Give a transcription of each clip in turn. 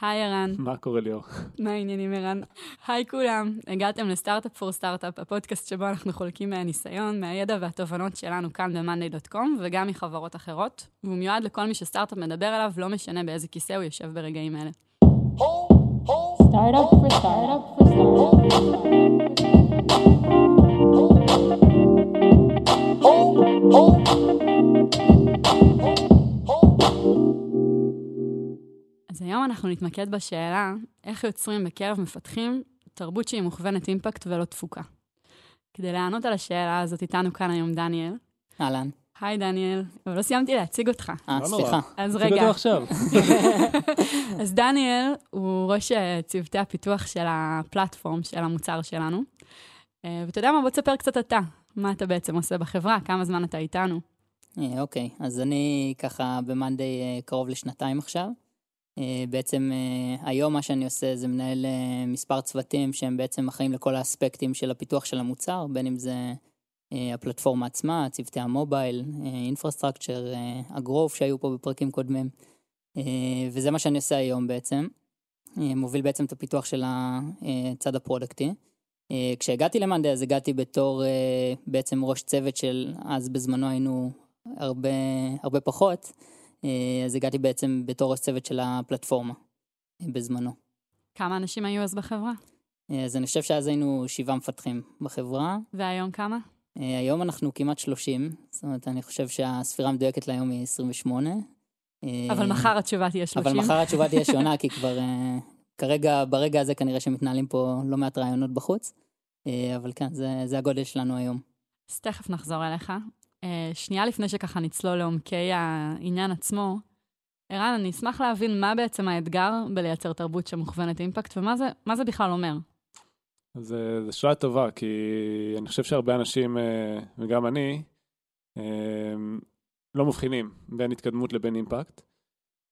היי ערן. מה קורה ליאור? מה העניינים ערן? היי כולם, הגעתם לסטארט-אפ פור סטארט-אפ, הפודקאסט שבו אנחנו חולקים מהניסיון, מהידע והתובנות שלנו כאן ב-monday.com וגם מחברות אחרות, והוא מיועד לכל מי שסטארט-אפ מדבר עליו, לא משנה באיזה כיסא הוא יושב ברגעים אלה. Startup for startup for אז היום אנחנו נתמקד בשאלה איך יוצרים בקרב מפתחים תרבות שהיא מוכוונת אימפקט ולא תפוקה. כדי לענות על השאלה הזאת, איתנו כאן היום דניאל. אהלן. היי דניאל, אבל לא סיימתי להציג אותך. אה, לא. סליחה. אז תציג רגע, אותו עכשיו. אז דניאל הוא ראש אה, צוותי הפיתוח של הפלטפורם של המוצר שלנו. אה, ואתה יודע מה, בוא תספר קצת אתה. מה אתה בעצם עושה בחברה, כמה זמן אתה איתנו. אה, אוקיי, אז אני ככה במאנדיי קרוב לשנתיים עכשיו. אה, בעצם אה, היום מה שאני עושה זה מנהל אה, מספר צוותים שהם בעצם אחראים לכל האספקטים של הפיתוח של המוצר, בין אם זה הפלטפורמה עצמה, צוותי ה mobile, infrastructure, ה growth שהיו פה בפרקים קודמים. וזה מה שאני עושה היום בעצם. מוביל בעצם את הפיתוח של הצד ה product־י. כשהגעתי למאנדיי אז הגעתי בתור בעצם ראש צוות של, אז בזמנו היינו הרבה, הרבה פחות, אז הגעתי בעצם בתור ראש צוות של הפלטפורמה אה, בזמנו. כמה אנשים היו אז בחברה? אה, אז אני חושב שאז היינו שבעה מפתחים בחברה, והיום כמה? אה, היום אנחנו כמעט 30, זאת אומרת אני חושב שהספירה המדויקת להיום היא 28. אה, אבל מחר התשובה תהיה 30. אבל מחר התשובה תהיה שונה, כי כבר אה, כרגע, ברגע הזה כנראה שמתנהלים פה לא מעט רעיונות בחוץ, אה, אבל כן, זה, זה הגודל שלנו היום. אז תכף נחזור אליך. אה, שנייה לפני שככה נצלול לעומקי העניין עצמו, ערן, אני אשמח להבין מה בעצם האתגר בלייצר תרבות שמוכוונת אימפקט, ומה זה, זה בכלל אומר. אז זו שאלה טובה, כי אני חושב שהרבה אנשים, אה, וגם אני, אה, לא מבחינים בין התקדמות לבין אימפקט.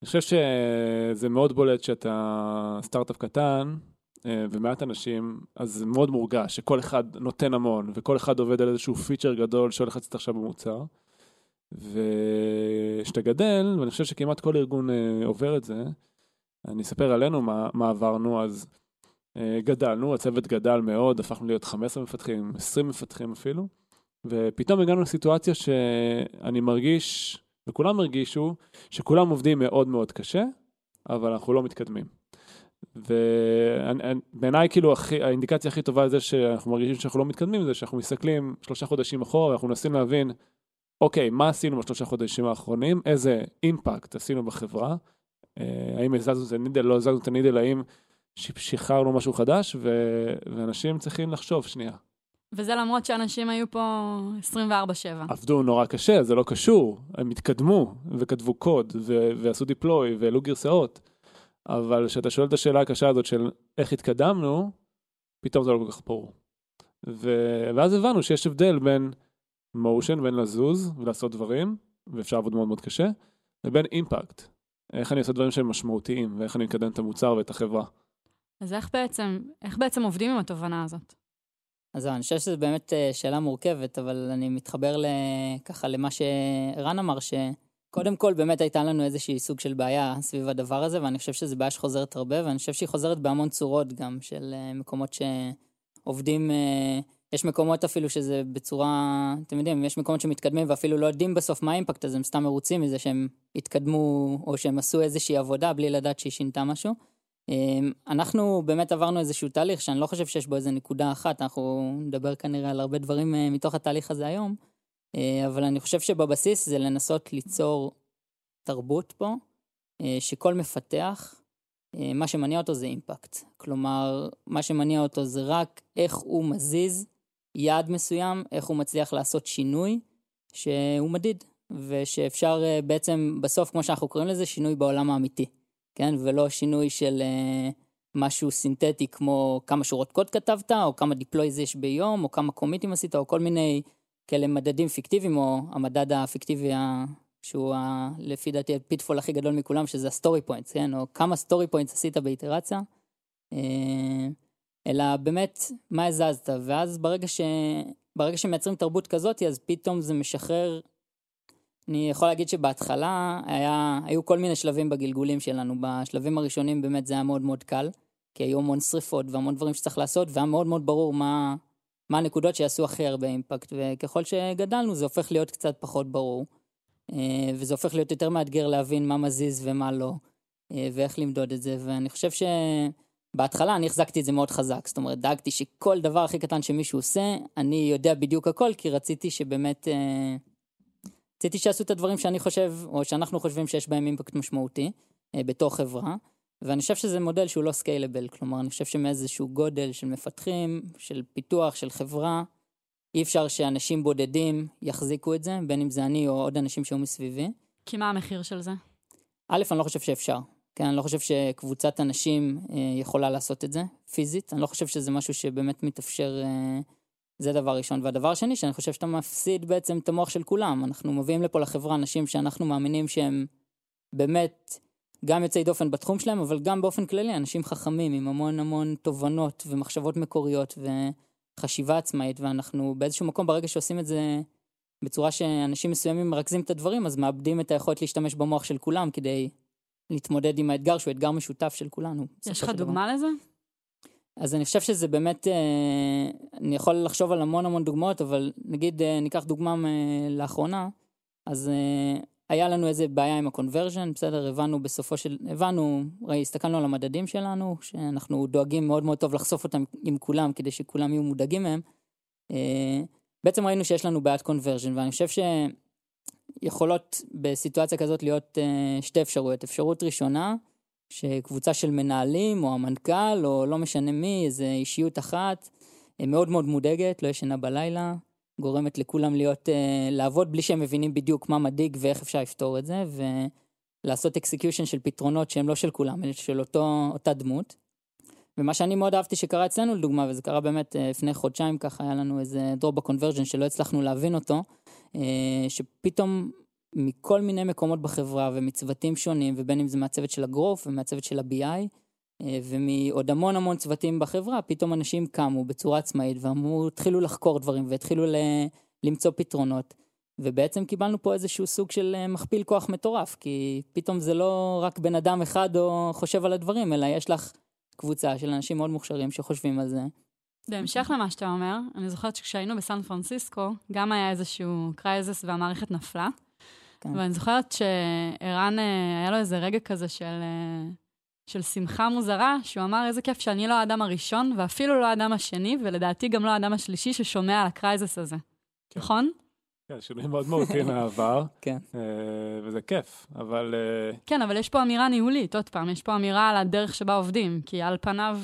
אני חושב שזה מאוד בולט שאתה סטארט-אפ קטן ומעט אנשים, אז זה מאוד מורגש שכל אחד נותן המון, וכל אחד עובד על איזשהו פיצ'ר גדול שהולך לצאת עכשיו במוצר. וכשאתה גדל, ואני חושב שכמעט כל ארגון אה, עובר את זה, אני אספר עלינו מה, מה עברנו, אז אה, גדלנו, הצוות גדל מאוד, הפכנו להיות 15 מפתחים, 20 מפתחים אפילו, ופתאום הגענו לסיטואציה שאני מרגיש, וכולם הרגישו, שכולם עובדים מאוד מאוד קשה, אבל אנחנו לא מתקדמים. ובעיניי כאילו הכי, האינדיקציה הכי טובה לזה שאנחנו מרגישים שאנחנו לא מתקדמים זה שאנחנו מסתכלים שלושה חודשים אחורה ואנחנו מנסים להבין אוקיי, מה עשינו בשלושה חודשים האחרונים, איזה אימפקט עשינו בחברה, אה, האם הזזנו את הנידל, לא הזזנו את הנידל, האם שחררנו משהו חדש, ו... ואנשים צריכים לחשוב שנייה. וזה למרות שאנשים היו פה 24/7. עבדו נורא קשה, זה לא קשור, הם התקדמו וכתבו קוד ו... ועשו דיפלוי והעלו גרסאות, אבל כשאתה שואל את השאלה הקשה הזאת של איך התקדמנו, פתאום זה לא כל כך ברור. ו... ואז הבנו שיש הבדל בין מושן, בין לזוז ולעשות דברים, ואפשר לעבוד מאוד מאוד קשה, לבין אימפקט. איך אני עושה דברים שהם משמעותיים, ואיך אני מקדם את המוצר ואת החברה. אז איך בעצם, איך בעצם עובדים עם התובנה הזאת? אז אני חושב שזו באמת אה, שאלה מורכבת, אבל אני מתחבר. ככה למה שרן אמר, שקודם כל באמת הייתה לנו איזושהי סוג של בעיה סביב הדבר הזה, ואני חושב שזו בעיה שחוזרת הרבה, ואני חושב שהיא חוזרת בהמון צורות גם, של אה, מקומות שעובדים, אה, יש מקומות אפילו שזה בצורה, אתם יודעים, יש מקומות שמתקדמים ואפילו לא יודעים בסוף מה האימפקט, אז הם סתם מרוצים מזה שהם התקדמו, או שהם עשו איזושהי עבודה בלי לדעת שהיא שינתה משהו. אמ, אנחנו באמת עברנו איזשהו תהליך שאני לא חושב שיש בו איזה נקודה אחת, אנחנו נדבר כנראה על הרבה דברים אה, מתוך התהליך הזה היום, אה, אבל אני חושב שבבסיס זה לנסות ליצור תרבות פה, אה, שכל מפתח, מה שמניע אותו זה impact. כלומר, מה שמניע אותו זה רק איך הוא מזיז יעד מסוים, איך הוא מצליח לעשות שינוי שהוא מדיד, ושאפשר בעצם בסוף, כמו שאנחנו קוראים לזה, שינוי בעולם האמיתי. כן? ולא שינוי של משהו סינתטי כמו כמה שורות קוד כתבת, או כמה deploys יש ביום, או כמה commit־ים עשית, או כל מיני כאלה מדדים פיקטיביים, או המדד הפיקטיבי ה... שהוא ה... לפי דעתי ה pitfall הכי גדול מכולם, שזה ה story points, כן? או כמה story points עשית באיטרציה, uh, אלא באמת מה הזזת, ואז ברגע, ש... ברגע שמייצרים תרבות כזאת, אז פתאום זה משחרר אני יכול להגיד שבהתחלה היה, היו כל מיני שלבים בגלגולים שלנו. בשלבים הראשונים באמת זה היה מאוד מאוד קל, כי היו המון שריפות והמון דברים שצריך לעשות, והיה מאוד מאוד ברור מה, מה הנקודות שיעשו הכי הרבה אימפקט, וככל שגדלנו זה הופך להיות קצת פחות ברור. אה, וזה הופך להיות יותר מאתגר להבין מה מזיז ומה לא, אה, ואיך למדוד את זה, ואני חושב שבהתחלה אני החזקתי את זה מאוד חזק, זאת אומרת, דאגתי שכל דבר הכי קטן שמישהו עושה, אני יודע בדיוק הכל, כי רציתי שבאמת, אה, רציתי שיעשו את הדברים שאני חושב, או שאנחנו חושבים שיש בהם אימפקט משמעותי, בתור חברה. ואני חושב שזה מודל שהוא לא סקיילבל, כלומר, אני חושב שמאיזשהו גודל של מפתחים, של פיתוח, של חברה, אי אפשר שאנשים בודדים יחזיקו את זה, בין אם זה אני או עוד אנשים שהיו מסביבי. כי מה המחיר של זה? א', אני לא חושב שאפשר. כן, אני לא חושב שקבוצת אנשים אה, יכולה לעשות את זה, פיזית. אני לא חושב שזה משהו שבאמת מתאפשר, אה, זה דבר ראשון. והדבר השני, שאני חושב שאתה מפסיד בעצם את המוח של כולם. אנחנו מביאים לפה לחברה אנשים שאנחנו מאמינים שהם באמת גם יוצאי דופן בתחום שלהם, אבל גם באופן כללי, אנשים חכמים עם המון המון תובנות ומחשבות מקוריות וחשיבה עצמאית, ואנחנו באיזשהו מקום, ברגע שעושים את זה בצורה שאנשים מסוימים מרכזים את הדברים, אז מאבדים את היכולת להשתמש במוח של כולם כדי להתמודד עם האתגר שהוא אתגר משותף של כולנו. יש לך דוגמה לזה? אז אני חושב שזה באמת, אה, אני יכול לחשוב על המון המון דוגמאות, אבל נגיד אה, ניקח דוגמה לאחרונה, אז אה, היה לנו איזה בעיה עם הקונברז'ן, בסדר, הבנו בסופו של, הבנו, ראי, הסתכלנו על המדדים שלנו, שאנחנו דואגים מאוד מאוד טוב לחשוף אותם עם כולם, כדי שכולם יהיו מודאגים מהם. אה, בעצם ראינו שיש לנו בעיית conversion, ואני חושב שיכולות בסיטואציה כזאת להיות אה, שתי אפשרויות. אפשרות ראשונה, שקבוצה של מנהלים, או המנכ"ל, או לא משנה מי, איזו אישיות אחת, אה, מאוד מאוד מודאגת, לא ישנה בלילה, גורמת לכולם להיות, uh, לעבוד בלי שהם מבינים בדיוק מה מדאיג ואיך אפשר לפתור את זה, ולעשות execution של פתרונות שהם לא של כולם, אלא של אותו, אותה דמות. ומה שאני מאוד אהבתי שקרה אצלנו לדוגמה, וזה קרה באמת uh, לפני חודשיים ככה, היה לנו איזה דרופ בקונברג'ן שלא הצלחנו להבין אותו, uh, שפתאום מכל מיני מקומות בחברה ומצוותים שונים, ובין אם זה מהצוות של הגרוף ומהצוות של ה-BI, אה, ומעוד המון המון צוותים בחברה, פתאום אנשים קמו בצורה עצמאית ואמרו, התחילו לחקור דברים והתחילו ל... למצוא פתרונות. ובעצם קיבלנו פה איזשהו סוג של אה, מכפיל כוח מטורף, כי פתאום זה לא רק בן אדם אחד או חושב על הדברים, אלא יש לך קבוצה של אנשים מאוד מוכשרים שחושבים על זה. בהמשך למה שאתה אומר, אני זוכרת שכשהיינו בסן פרנסיסקו, גם היה איזשהו crisis והמערכת נפלה. כן. ואני זוכרת שערן, אה, היה לו איזה רגע כזה של... של שמחה מוזרה, שהוא אמר, איזה כיף שאני לא האדם הראשון, ואפילו לא האדם השני, ולדעתי גם לא האדם השלישי ששומע על ה crisis הזה. כן. נכון? כן, שינוי מאוד מהותי מהעבר. כן. אה, וזה כיף, אבל... אה, כן, אבל יש פה אמירה ניהולית, עוד פעם, יש פה אמירה על הדרך שבה עובדים, כי על פניו,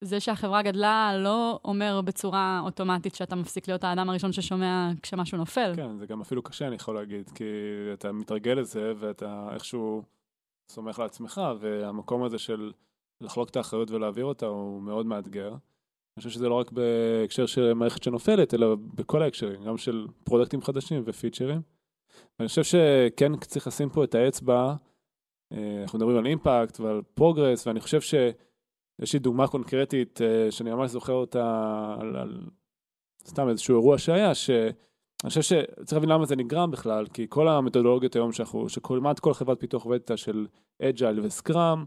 זה שהחברה גדלה לא אומר בצורה אוטומטית שאתה מפסיק להיות האדם הראשון ששומע כשמשהו נופל. כן, זה גם אפילו קשה, אני יכול להגיד, כי אתה מתרגל לזה, ואתה איכשהו... סומך על עצמך, והמקום הזה של לחלוק את האחריות ולהעביר אותה הוא מאוד מאתגר. אני חושב שזה לא רק בהקשר של מערכת שנופלת, אלא בכל ההקשרים, גם של פרודקטים חדשים ופיצ'רים. ואני חושב שכן צריך לשים פה את האצבע, אה, אנחנו מדברים על impact ועל progress, ואני חושב שיש לי דוגמה קונקרטית אה, שאני ממש זוכר אותה על, על סתם איזשהו אירוע שהיה, ש... אני חושב שצריך להבין למה זה נגרם בכלל, כי כל המתודולוגיות היום שאנחנו, שכמעט כל חברת פיתוח עובדת של agile ו Scrum,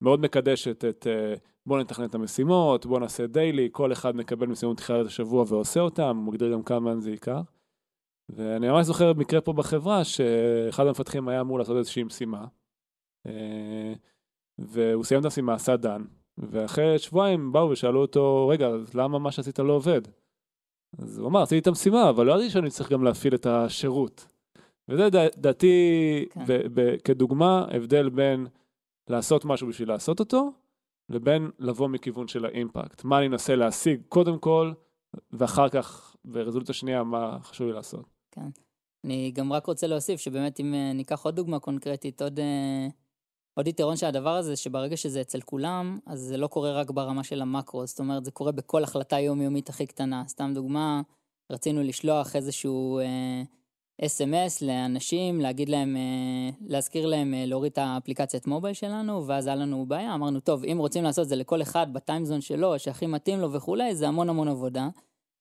מאוד מקדשת את אה, בוא נתכנן את המשימות, בוא נעשה daily, כל אחד מקבל משימות תחילת השבוע ועושה אותם, הוא מגדיר גם כמה זה ייקח. ואני ממש זוכר מקרה פה בחברה, שאחד המפתחים היה אמור לעשות איזושהי משימה, אה, והוא סיים את המשימה, עשה דן, ואחרי שבועיים באו ושאלו אותו, רגע, למה מה שעשית לא עובד? אז הוא אמר, עשיתי את המשימה, אבל לא ידעתי שאני צריך גם להפעיל את השירות. וזה דעתי, כן. כדוגמה, הבדל בין לעשות משהו בשביל לעשות אותו, לבין לבוא מכיוון של האימפקט. מה אני אנסה להשיג קודם כל, ואחר כך ברזולוציה שנייה מה חשוב לי לעשות. כן. אני גם רק רוצה להוסיף שבאמת אם אה, ניקח עוד דוגמה קונקרטית, עוד... אה, עוד יתרון של הדבר הזה, שברגע שזה אצל כולם, אז זה לא קורה רק ברמה של המקרו, זאת אומרת, זה קורה בכל החלטה יומיומית הכי קטנה. סתם דוגמה, רצינו לשלוח איזשהו אה, אס.אם.אס לאנשים, להגיד להם, אה, להזכיר להם אה, להוריד את האפליקציית מובייל שלנו, ואז היה לנו בעיה, אמרנו, טוב, אם רוצים לעשות את זה לכל אחד בטיימזון שלו, שהכי מתאים לו וכולי, זה המון המון עבודה.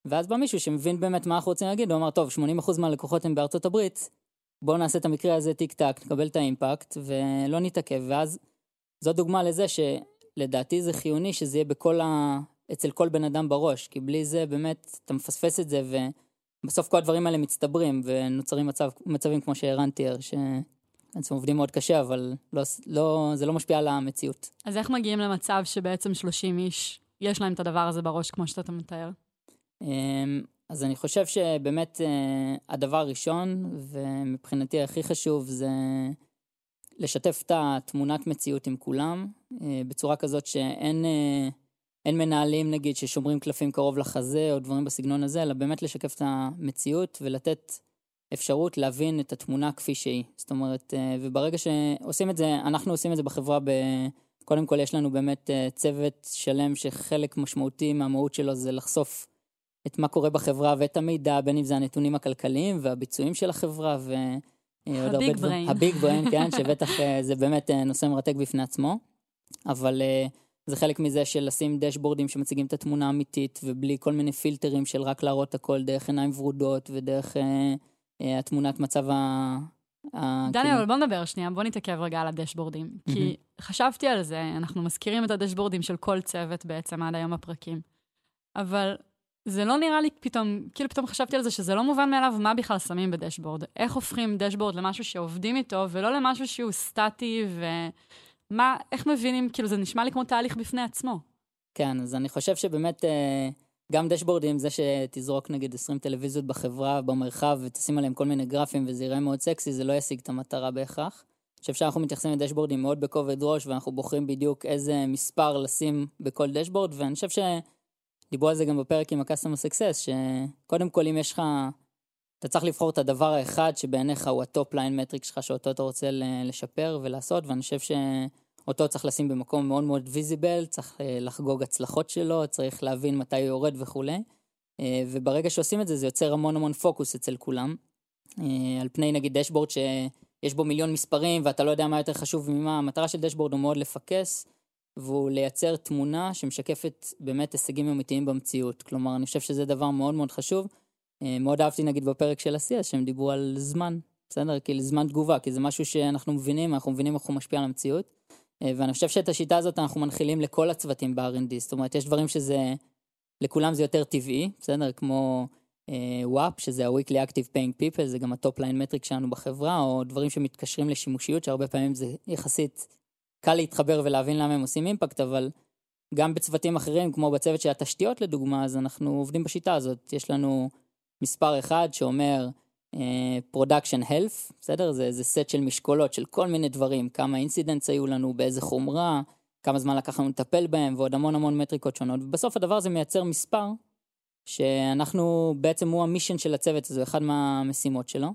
ואז בא מישהו שמבין באמת מה אנחנו רוצים להגיד, הוא אמר, טוב, 80% מהלקוחות הם בארצות הברית, בואו נעשה את המקרה הזה טיק טק, נקבל את האימפקט ולא נתעכב, ואז זו דוגמה לזה שלדעתי זה חיוני שזה יהיה בכל ה... אצל כל בן אדם בראש, כי בלי זה באמת אתה מפספס את זה ובסוף כל הדברים האלה מצטברים ונוצרים מצב, מצבים כמו שערן תיאר, שבעצם עובדים מאוד קשה, אבל לא, לא, זה לא משפיע על המציאות. אז איך מגיעים למצב שבעצם 30 איש, יש להם את הדבר הזה בראש כמו שאתה מתאר? אז אני חושב שבאמת אה, הדבר הראשון, ומבחינתי הכי חשוב, זה לשתף את התמונת מציאות עם כולם, אה, בצורה כזאת שאין אה, אין מנהלים, נגיד, ששומרים קלפים קרוב לחזה, או דברים בסגנון הזה, אלא באמת לשקף את המציאות ולתת אפשרות להבין את התמונה כפי שהיא. זאת אומרת, וברגע שעושים את זה, אנחנו עושים את זה בחברה ב... קודם כל, יש לנו באמת צוות שלם שחלק משמעותי מהמהות שלו זה לחשוף את מה קורה בחברה ואת המידע, בין אם זה הנתונים הכלכליים והביצועים של החברה ו... אה, הביג בריין. הביג בריין, כן, שבטח אה, זה באמת אה, נושא מרתק בפני עצמו, אבל זה חלק מזה של לשים דשבורדים שמציגים את התמונה האמיתית, ובלי כל מיני פילטרים של רק להראות הכל דרך עיניים ורודות ודרך התמונת מצב ה... דני, אבל בוא נדבר שנייה, בוא נתעכב רגע על הדשבורדים. כי חשבתי על זה, אנחנו מזכירים את הדשבורדים של כל צוות בעצם עד היום הפרקים. אבל זה לא נראה לי פתאום, כאילו פתאום חשבתי על זה שזה לא מובן מאליו מה בכלל שמים בדשבורד. איך הופכים דשבורד למשהו שעובדים איתו, ולא למשהו שהוא סטטי, ומה, איך מבינים, כאילו זה נשמע לי כמו תהליך בפני עצמו. כן, אז אני חושב שבאמת אה, גם דשבורדים, זה שתזרוק נגיד 20 טלוויזיות בחברה, במרחב, ותשים עליהם כל מיני גרפים וזה יראה מאוד סקסי, זה לא ישיג את המטרה בהכרח. אני חושב שאנחנו מתייחסים ל dashboard־ים מאוד בכובד ראש, ואנחנו בוחרים בדיוק איזה מספר לשים בכל dashboard, ואני חושב ש... דיברו על זה גם בפרק עם ה-Customer Success, שקודם כל אם יש לך, אתה צריך לבחור את הדבר האחד שבעיניך הוא ה top line metric שלך, שאותו אתה רוצה לשפר ולעשות, ואני חושב שאותו צריך לשים במקום מאוד מאוד visible, צריך אה, לחגוג הצלחות שלו, צריך להבין מתי הוא יורד וכולי. אה, וברגע שעושים את זה, זה יוצר המון המון פוקוס אצל כולם. אה, על פני נגיד דשבורד שיש בו מיליון מספרים ואתה לא יודע מה יותר חשוב ממה, המטרה של דשבורד הוא מאוד לפקס. והוא לייצר תמונה שמשקפת באמת הישגים אמיתיים במציאות. כלומר, אני חושב שזה דבר מאוד מאוד חשוב. אה, מאוד אהבתי נגיד בפרק של ה-CS שהם דיברו על זמן, בסדר? כאילו זמן תגובה, כי זה משהו שאנחנו מבינים, אנחנו מבינים איך הוא משפיע על המציאות. אה, ואני חושב שאת השיטה הזאת אנחנו מנחילים לכל הצוותים ב-R&D, זאת אומרת, יש דברים שזה, לכולם זה יותר טבעי, בסדר? כמו uh, WAP, שזה ה-Weekly Active Paying People, זה גם ה top line metric שלנו בחברה, או דברים שמתקשרים לשימושיות, שהרבה פעמים זה יחסית קל להתחבר ולהבין למה הם עושים impact, אבל גם בצוותים אחרים, כמו בצוות של התשתיות לדוגמה, אז אנחנו עובדים בשיטה הזאת. יש לנו מספר אחד שאומר uh, Production Health, בסדר? זה, זה סט של משקולות של כל מיני דברים, כמה incidents היו לנו, באיזה חומרה, כמה זמן לקח לנו לטפל בהם, ועוד המון המון מטריקות שונות. ובסוף הדבר הזה מייצר מספר, שאנחנו, בעצם הוא המישן של הצוות הזה, אחד מהמשימות שלו.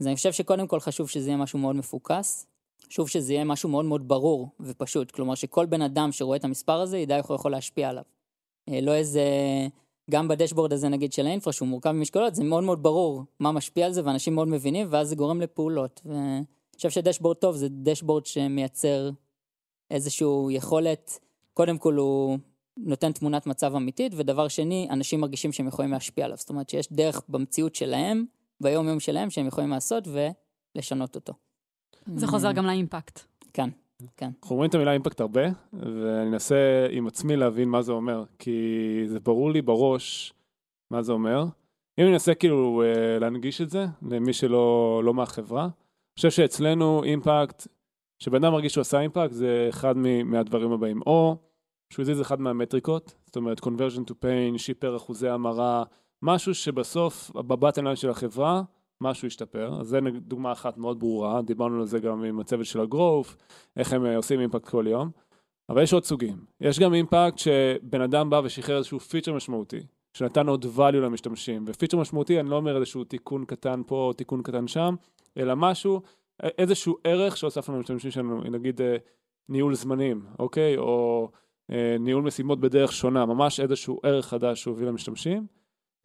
אז אני חושב שקודם כל חשוב שזה יהיה משהו מאוד מפוקס, חשוב שזה יהיה משהו מאוד מאוד ברור ופשוט, כלומר שכל בן אדם שרואה את המספר הזה ידע איך הוא יכול להשפיע עליו. אה, לא איזה, גם בדשבורד הזה נגיד של האינפרה שהוא מורכב ממשקולות, זה מאוד מאוד ברור מה משפיע על זה ואנשים מאוד מבינים ואז זה גורם לפעולות. ואני חושב שדשבורד טוב זה דשבורד שמייצר איזושהי יכולת, קודם כל הוא נותן תמונת מצב אמיתית, ודבר שני, אנשים מרגישים שהם יכולים להשפיע עליו. זאת אומרת שיש דרך במציאות שלהם, ביום יום שלהם, שהם יכולים לעשות ולשנות אותו. זה חוזר גם לאימפקט. כן, כן. אנחנו אומרים את המילה אימפקט הרבה, ואני אנסה עם עצמי להבין מה זה אומר, כי זה ברור לי בראש מה זה אומר. אם אני אנסה כאילו אה, להנגיש את זה למי שלא לא מהחברה, אני חושב שאצלנו אימפקט, שבן אדם מרגיש שהוא עשה אימפקט, זה אחד מהדברים הבאים. או שהוא הזיז אחד מהמטריקות, זאת אומרת conversion to pain, שיפר אחוזי המרה, משהו שבסוף בבטן של החברה, משהו השתפר, אז זה דוגמה אחת מאוד ברורה, דיברנו על זה גם עם הצוות של הגרוף, איך הם אה, עושים אימפקט כל יום, אבל יש עוד סוגים. יש גם אימפקט שבן אדם בא ושחרר איזשהו פיצ'ר משמעותי, שנתן עוד value למשתמשים, ופיצ'ר משמעותי אני לא אומר איזשהו תיקון קטן פה או תיקון קטן שם, אלא משהו, איזשהו ערך שהוספנו למשתמשים שלנו, נגיד אה, ניהול זמנים, אוקיי? או אה, ניהול משימות בדרך שונה, ממש איזשהו ערך חדש שהוביל למשתמשים.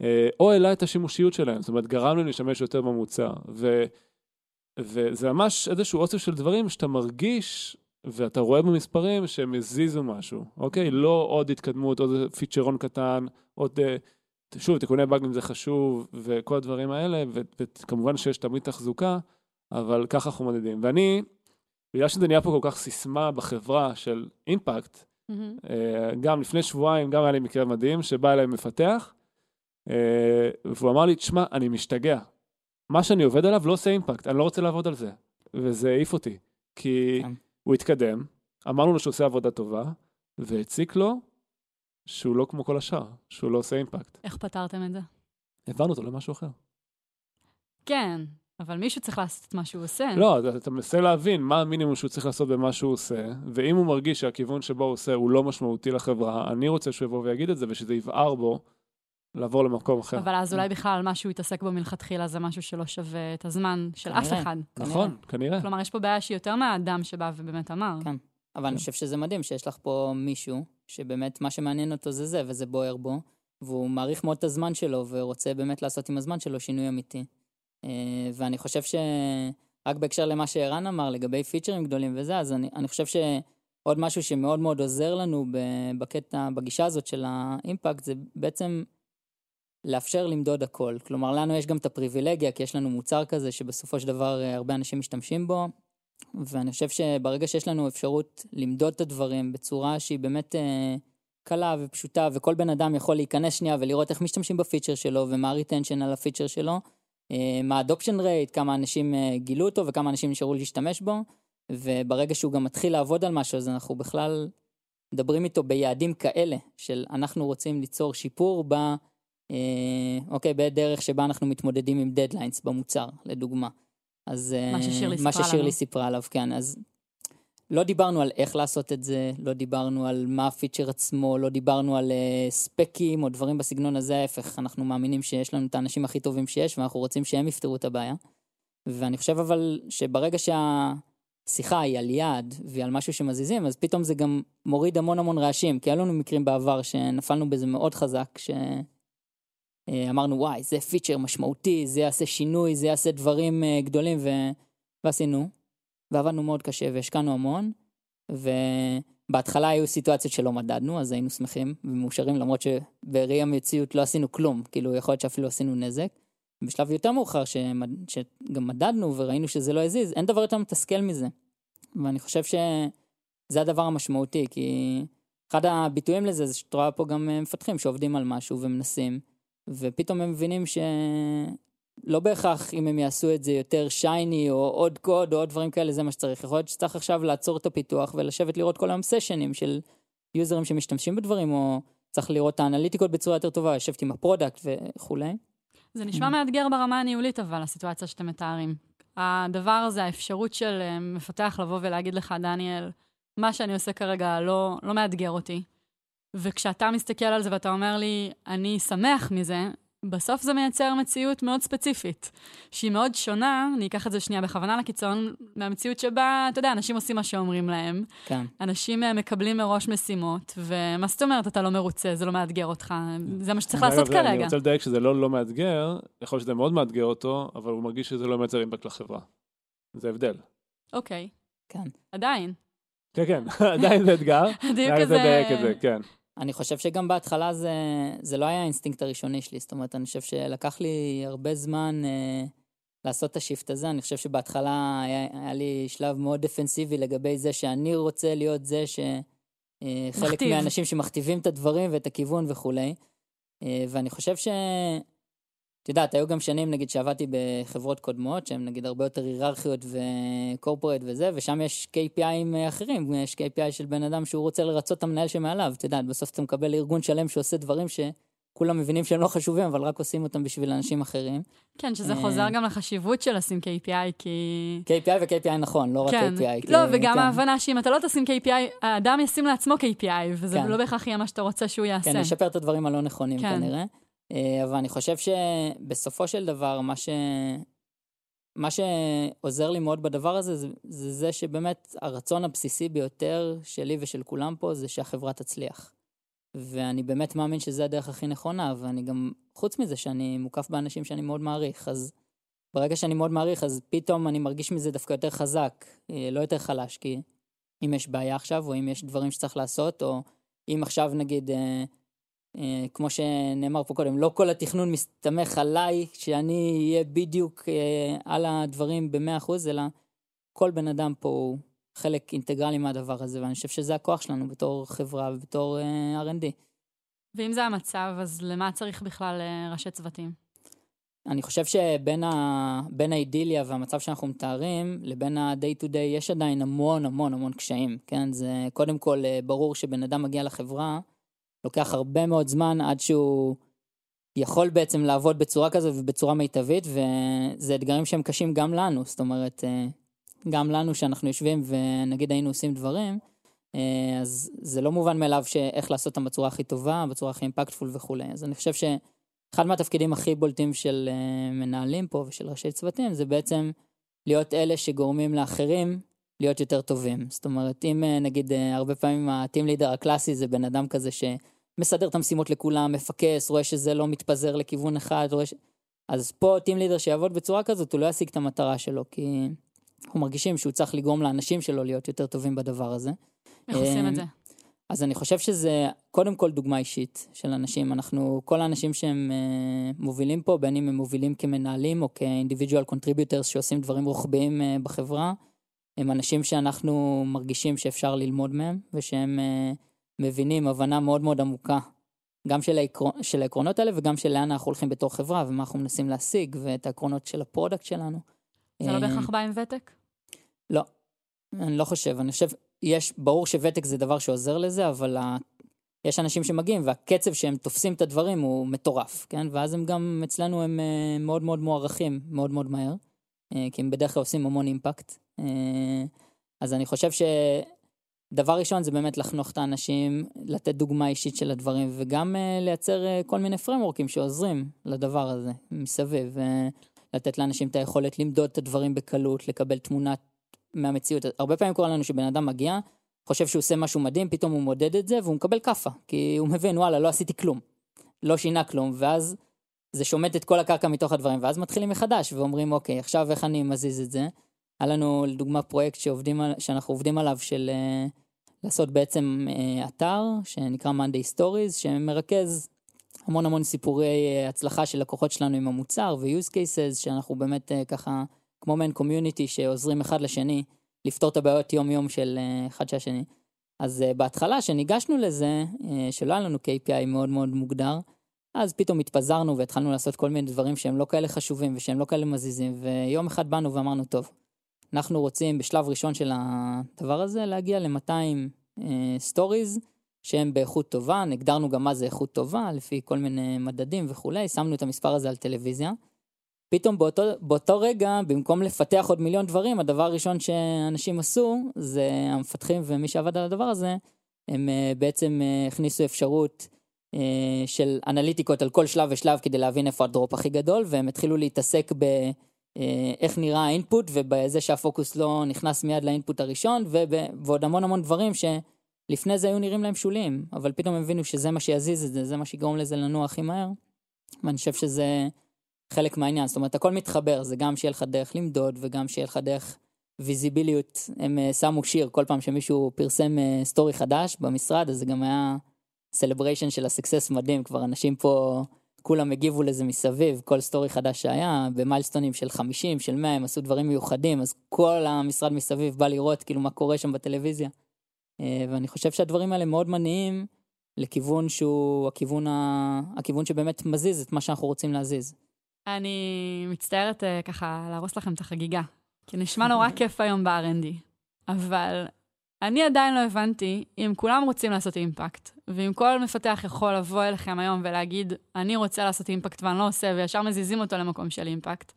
אה, או העלה את השימושיות שלהם, זאת אומרת גרם להם להשתמש יותר במוצר. ו, וזה ממש איזשהו אוסף של דברים שאתה מרגיש ואתה רואה במספרים שהם הזיזו משהו, אוקיי? לא עוד התקדמות, עוד פיצ'רון קטן, עוד, אה, שוב, תיקוני באגים זה חשוב וכל הדברים האלה, וכמובן שיש תמיד תחזוקה, אבל ככה אנחנו מודדים. ואני, בגלל שזה נהיה פה כל כך סיסמה בחברה של אימפקט. אה, גם לפני שבועיים, גם היה לי מקרה מדהים, שבא אליי מפתח, והוא אמר לי, תשמע, אני משתגע. מה שאני עובד עליו לא עושה אימפקט, אני לא רוצה לעבוד על זה. וזה העיף אותי. כי כן. הוא התקדם, אמרנו לו שהוא עושה עבודה טובה, והציק לו שהוא לא כמו כל השאר, שהוא לא עושה אימפקט. איך פתרתם את זה? הבנו אותו למשהו אחר. כן, אבל מישהו צריך לעשות את מה שהוא עושה. לא, אתה, אתה מנסה להבין מה המינימום שהוא צריך לעשות במה שהוא עושה, ואם הוא מרגיש שהכיוון שבו הוא עושה הוא לא משמעותי לחברה, אני רוצה שהוא יבוא ויגיד את זה, ושזה יבער בו לעבור למקום אחר. אבל אז אולי בכלל מה שהוא התעסק בו מלכתחילה זה משהו שלא שווה את הזמן של אף כנראה. אחד. נכון, כנראה. כלומר, יש פה בעיה שהיא יותר מהאדם שבא ובאמת אמר. כן. אבל אני חושב שזה מדהים שיש לך פה מישהו שבאמת מה שמעניין אותו זה זה, וזה בוער בו, והוא מעריך מאוד את הזמן שלו, ורוצה באמת לעשות עם הזמן שלו שינוי אמיתי. אה, ואני חושב ש... רק בהקשר למה שערן אמר לגבי פיצ'רים גדולים וזה, אז אני, אני חושב שעוד משהו שמאוד מאוד עוזר לנו בקטע, בגישה הזאת של האימפקט, זה בעצם לאפשר למדוד הכל. כלומר, לנו יש גם את הפריבילגיה, כי יש לנו מוצר כזה שבסופו של דבר אה, הרבה אנשים משתמשים בו, ואני חושב שברגע שיש לנו אפשרות למדוד את הדברים בצורה שהיא באמת אה, קלה ופשוטה, וכל בן אדם יכול להיכנס שנייה ולראות איך משתמשים בפיצ'ר שלו, ומה ה-retension על הפיצ'ר שלו, אה, מה ה-adoption rate, כמה אנשים אה, גילו אותו וכמה אנשים נשארו להשתמש בו, וברגע שהוא גם מתחיל לעבוד על משהו, אז אנחנו בכלל מדברים איתו ביעדים כאלה, של אנחנו רוצים ליצור שיפור ב... אה, אוקיי, בדרך שבה אנחנו מתמודדים עם דדליינס במוצר, לדוגמה. אז... אה, מה ששירלי מה סיפרה ששירלי לנו. סיפרה עליו, כן. אז לא דיברנו על איך לעשות את זה, לא דיברנו על מה הפיצ'ר עצמו, לא דיברנו על uh, ספקים או דברים בסגנון הזה, ההפך, אנחנו מאמינים שיש לנו את האנשים הכי טובים שיש, ואנחנו רוצים שהם יפתרו את הבעיה. ואני חושב אבל שברגע שהשיחה היא על יעד והיא על משהו שמזיזים, אז פתאום זה גם מוריד המון המון רעשים, כי היו לנו מקרים בעבר שנפלנו בזה מאוד חזק, ש... אה, אמרנו וואי זה פיצ'ר משמעותי זה יעשה שינוי זה יעשה דברים אה, גדולים ו... ועשינו ועבדנו מאוד קשה והשקענו המון ובהתחלה היו סיטואציות שלא מדדנו אז היינו שמחים ומאושרים למרות שבראי המציאות לא עשינו כלום כאילו יכול להיות שאפילו עשינו נזק. בשלב יותר מאוחר שמד... שגם מדדנו וראינו שזה לא הזיז אין דבר יותר מתסכל מזה. ואני חושב שזה הדבר המשמעותי כי אחד הביטויים לזה זה שאת רואה פה גם אה, מפתחים שעובדים על משהו ומנסים. ופתאום הם מבינים שלא בהכרח אם הם יעשו את זה יותר shiny או עוד קוד או עוד דברים כאלה זה מה שצריך. יכול להיות שצריך עכשיו לעצור את הפיתוח ולשבת לראות כל היום session־ים של user־ים שמשתמשים בדברים או צריך לראות את ה analytics־ות בצורה יותר טובה, לשבת עם ה product וכולי. זה נשמע מאתגר ברמה הניהולית, אבל, הסיטואציה שאתם מתארים. הדבר הזה, האפשרות של אה, מפתח לבוא ולהגיד לך, דניאל, מה שאני עושה כרגע לא, לא מאתגר אותי. וכשאתה מסתכל על זה ואתה אומר לי, אני שמח מזה, בסוף זה מייצר מציאות מאוד ספציפית, שהיא מאוד שונה, אני אקח את זה שנייה בכוונה לקיצון, מהמציאות שבה, אתה יודע, אנשים עושים מה שאומרים להם, כן. אנשים אה, מקבלים מראש משימות, ומה זאת אומרת, אתה לא מרוצה, זה לא מאתגר אותך, זה מה שצריך לעשות זה- אני כרגע. רוצה לדייק שזה לא לא מאתגר, יכול להיות שזה מאוד מאתגר אותו, אבל הוא מרגיש שזה לא מייצר אימפקט לחברה. זה הבדל. אוקיי, כן. עדיין. כן, כן, עדיין זה אתגר. הדיוק רק הזה... לדייק את זה, כן. אני חושב שגם בהתחלה זה, זה לא היה האינסטינקט הראשוני שלי, זאת אומרת, אני חושב שלקח לי הרבה זמן אה, לעשות את ה shift הזה, אני חושב שבהתחלה היה, היה לי שלב מאוד defensive-י לגבי זה שאני רוצה להיות זה שחלק מכתיב. מהאנשים שמכתיבים את הדברים ואת הכיוון וכולי, אה, ואני חושב ש... את יודעת, היו גם שנים, נגיד, שעבדתי בחברות קודמות, שהן נגיד הרבה יותר היררכיות וקורפורט וזה, ושם יש KPIים אחרים, יש KPI של בן אדם שהוא רוצה לרצות את המנהל שמעליו, את יודעת, בסוף אתה מקבל ארגון שלם שעושה דברים שכולם מבינים שהם לא חשובים, אבל רק עושים אותם בשביל אנשים אחרים. כן, שזה אה, חוזר גם לחשיבות של לשים KPI, כי... KPI ו-KPI נכון, לא רק כן, KPI. לא, כי- וגם כן. ההבנה שאם אתה לא תשים KPI, האדם ישים לעצמו KPI, וזה כן. לא בהכרח יהיה מה שאתה רוצה שהוא יעשה. כן, לשפר את הדברים הלא נכונים כן. כנראה. אה, אבל אני חושב שבסופו של דבר, מה ש... מה שעוזר לי מאוד בדבר הזה, זה, זה זה שבאמת הרצון הבסיסי ביותר שלי ושל כולם פה, זה שהחברה תצליח. ואני באמת מאמין שזה הדרך הכי נכונה, ואני גם, חוץ מזה שאני מוקף באנשים שאני מאוד מעריך, אז ברגע שאני מאוד מעריך, אז פתאום אני מרגיש מזה דווקא יותר חזק, אה, לא יותר חלש, כי אם יש בעיה עכשיו, או אם יש דברים שצריך לעשות, או אם עכשיו נגיד אה, כמו שנאמר פה קודם, לא כל התכנון מסתמך עליי, שאני אהיה בדיוק אה, על הדברים ב-100%, אלא כל בן אדם פה הוא חלק אינטגרלי מהדבר הזה, ואני חושב שזה הכוח שלנו בתור חברה ובתור אה, R&D. ואם זה המצב, אז למה צריך בכלל אה, ראשי צוותים? אני חושב שבין ה... האידיליה והמצב שאנחנו מתארים, לבין ה-day to day יש עדיין המון המון המון קשיים, כן? זה קודם כל אה, ברור שבן אדם מגיע לחברה, לוקח הרבה מאוד זמן עד שהוא יכול בעצם לעבוד בצורה כזאת ובצורה מיטבית, וזה אתגרים שהם קשים גם לנו, זאת אומרת, אה, גם לנו שאנחנו יושבים ונגיד היינו עושים דברים, אה, אז זה לא מובן מאליו שאיך לעשות אותם בצורה הכי טובה, בצורה הכי אימפקטפול וכולי. אז אני חושב שאחד מהתפקידים הכי בולטים של אה, מנהלים פה ושל ראשי צוותים זה בעצם להיות אלה שגורמים לאחרים להיות יותר טובים. זאת אומרת, אם נגיד הרבה פעמים ה team leader הקלאסי זה בן אדם כזה ש... מסדר את המשימות לכולם, מפקס, רואה שזה לא מתפזר לכיוון אחד, רואה ש... אז פה team leader שיעבוד בצורה כזאת, הוא לא ישיג את המטרה שלו, כי אנחנו מרגישים שהוא צריך לגרום לאנשים שלו להיות יותר טובים בדבר הזה. איך עושים את זה? אז אני חושב שזה קודם כל דוגמה אישית של אנשים. אנחנו, כל האנשים שהם uh, מובילים פה, בין אם הם מובילים כמנהלים או כ individual contributors שעושים דברים רוחביים uh, בחברה, הם אנשים שאנחנו מרגישים שאפשר ללמוד מהם, ושהם uh, מבינים הבנה מאוד מאוד עמוקה, גם של, העקר... של העקרונות האלה וגם של לאן אנחנו הולכים בתור חברה ומה אנחנו מנסים להשיג ואת העקרונות של ה product שלנו. זה לא בהכרח בא עם ותק? לא, אני לא חושב. אני חושב, יש, ברור שוותק זה דבר שעוזר לזה, אבל ה... יש אנשים שמגיעים והקצב שהם תופסים את הדברים הוא מטורף, כן? ואז הם גם, אצלנו הם אה, מאוד מאוד מוערכים, מאוד מאוד מהר, אה, כי הם בדרך כלל עושים המון אימפקט. אה, אז אני חושב ש... דבר ראשון זה באמת לחנוך את האנשים, לתת דוגמה אישית של הדברים, וגם uh, לייצר uh, כל מיני פרמורקים שעוזרים לדבר הזה מסביב, ולתת לאנשים את היכולת למדוד את הדברים בקלות, לקבל תמונה מהמציאות. הרבה פעמים קורה לנו שבן אדם מגיע, חושב שהוא עושה משהו מדהים, פתאום הוא מודד את זה והוא מקבל כאפה, כי הוא מבין, וואלה, לא עשיתי כלום, לא שינה כלום, ואז זה שומט את כל הקרקע מתוך הדברים, ואז מתחילים מחדש ואומרים, אוקיי, עכשיו איך אני מזיז את זה? היה לנו לדוגמה פרויקט שעובדים, שאנחנו עובדים עליו של uh, לעשות בעצם uh, אתר שנקרא Monday Stories שמרכז המון המון סיפורי uh, הצלחה של לקוחות שלנו עם המוצר ו-use cases שאנחנו באמת ככה כמו מעין קומיוניטי שעוזרים אחד לשני לפתור את הבעיות יום יום של אחד של השני. אז בהתחלה שניגשנו לזה שלא היה לנו KPI מאוד מאוד מוגדר אז פתאום התפזרנו והתחלנו לעשות כל מיני דברים שהם לא כאלה חשובים ושהם לא כאלה מזיזים ויום אחד באנו ואמרנו טוב אנחנו רוצים בשלב ראשון של הדבר הזה להגיע ל-200 stories uh, שהם באיכות טובה, הגדרנו גם מה זה איכות טובה לפי כל מיני מדדים וכולי, שמנו את המספר הזה על טלוויזיה. פתאום באותו, באותו רגע, במקום לפתח עוד מיליון דברים, הדבר הראשון שאנשים עשו, זה המפתחים ומי שעבד על הדבר הזה, הם uh, בעצם uh, הכניסו אפשרות של אנליטיקות על כל שלב ושלב כדי להבין איפה הדרופ הכי גדול, והם התחילו להתעסק ב... אה, איך נראה האינפוט ובזה שהפוקוס לא נכנס מיד לאינפוט הראשון ועוד המון המון דברים שלפני זה היו נראים להם שוליים, אבל פתאום הבינו שזה מה שיזיז את זה, זה מה שיגרום לזה לנוע הכי מהר. ואני חושב שזה חלק מהעניין, זאת אומרת הכל מתחבר, זה גם שיהיה לך דרך למדוד וגם שיהיה לך דרך visibility-ות. הם אה, שמו שיר כל פעם שמישהו פרסם story אה, חדש במשרד, אז זה גם היה celebration של הסקסס מדהים, כבר אנשים פה... כולם הגיבו לזה מסביב, כל story חדש שהיה, ב milestone-ים של 50, של 100, הם עשו דברים מיוחדים, אז כל המשרד מסביב בא לראות כאילו מה קורה שם בטלוויזיה. אה, ואני חושב שהדברים האלה מאוד מניעים לכיוון שהוא הכיוון, ה... הכיוון שבאמת מזיז את מה שאנחנו רוצים להזיז. אני מצטערת אה, ככה להרוס לכם את החגיגה, כי נשמע נורא כיף היום ב-R&D, אבל אני עדיין לא הבנתי אם כולם רוצים לעשות אימפקט, ואם כל מפתח יכול לבוא אליכם היום ולהגיד, אני רוצה לעשות אימפקט ואני לא עושה, וישר מזיזים אותו למקום של אימפקט.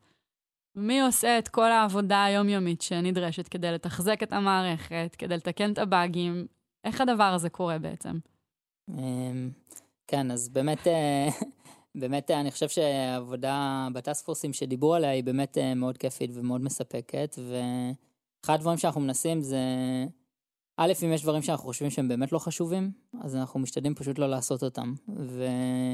מי עושה את כל העבודה היומיומית שנדרשת כדי לתחזק את המערכת, כדי לתקן את הבאגים? איך הדבר הזה קורה בעצם? אמ, כן, אז באמת, אה, באמת אני חושב שהעבודה בטאסק פורסים שדיברו עליה היא באמת אה, מאוד כיפית ומאוד מספקת, ואחד הדברים שאנחנו מנסים זה א', אם יש דברים שאנחנו חושבים שהם באמת לא חשובים, אז אנחנו משתדלים פשוט לא לעשות אותם. ו...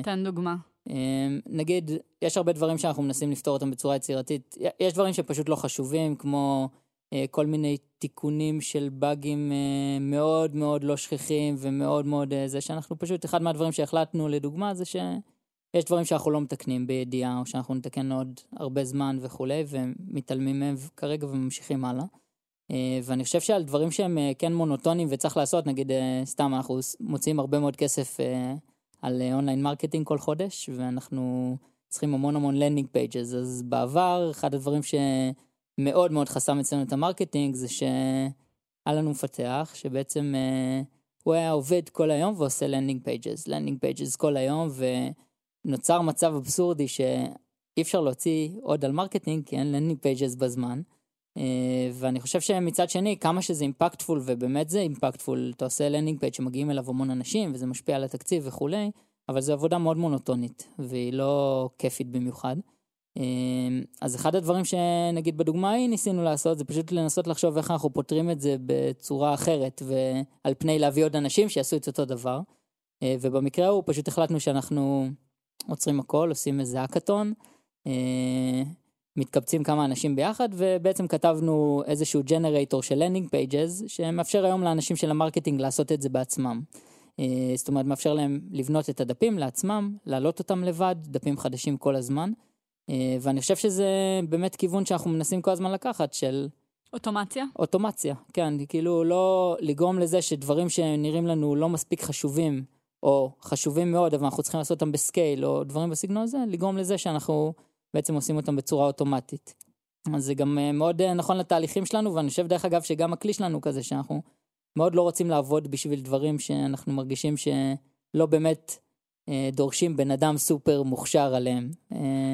תן דוגמה. אמ, נגיד, יש הרבה דברים שאנחנו מנסים לפתור אותם בצורה יצירתית. יש דברים שפשוט לא חשובים, כמו אה, כל מיני תיקונים של באגים אה, מאוד מאוד לא שכיחים ומאוד מאוד אה, זה שאנחנו פשוט, אחד מהדברים שהחלטנו לדוגמה זה שיש דברים שאנחנו לא מתקנים בידיעה או שאנחנו נתקן עוד הרבה זמן וכולי ומתעלמים מהם כרגע וממשיכים הלאה. ואני חושב שעל דברים שהם כן מונוטונים וצריך לעשות, נגיד סתם אנחנו מוציאים הרבה מאוד כסף על online marketing כל חודש ואנחנו צריכים המון המון landing pages אז בעבר אחד הדברים ש... מאוד חסם אצלנו את ה marketing זה שהיה לנו מפתח שבעצם הוא היה עובד כל היום ועושה landing pages, landing pages כל היום ונוצר מצב אבסורדי שאי אפשר להוציא עוד על marketing כי אין landing pages בזמן. Uh, ואני חושב שמצד שני כמה שזה impactful ובאמת זה impactful אתה עושה landing page שמגיעים אליו המון אנשים וזה משפיע על התקציב וכולי אבל זו עבודה מאוד מונוטונית והיא לא כיפית במיוחד. אמ, אז אחד הדברים שנגיד בדוגמה ההיא ניסינו לעשות זה פשוט לנסות לחשוב איך אנחנו פותרים את זה בצורה אחרת ועל פני להביא עוד אנשים שיעשו את אותו דבר. אה, ובמקרה ההוא פשוט החלטנו שאנחנו עוצרים הכל, עושים איזה אה, מתקבצים כמה אנשים ביחד ובעצם כתבנו איזשהו ג'נרייטור של landing pages שמאפשר היום לאנשים של ה marketing לעשות את זה בעצמם. אה, זאת אומרת מאפשר להם לבנות את הדפים לעצמם, להעלות אותם לבד, דפים חדשים כל הזמן. אה, ואני חושב שזה באמת כיוון שאנחנו מנסים כל הזמן לקחת של... אוטומציה? אוטומציה, כן, כאילו לא לגרום לזה שדברים שנראים לנו לא מספיק חשובים, או חשובים מאוד, אבל אנחנו צריכים לעשות אותם ב scale, או דברים בסגנון הזה, לגרום לזה שאנחנו בעצם עושים אותם בצורה אוטומטית. אז זה גם אה, מאוד אה, נכון לתהליכים שלנו, ואני חושב דרך אגב שגם הכלי שלנו כזה, שאנחנו מאוד לא רוצים לעבוד בשביל דברים שאנחנו מרגישים שלא באמת אה, דורשים בן אדם סופר מוכשר עליהם.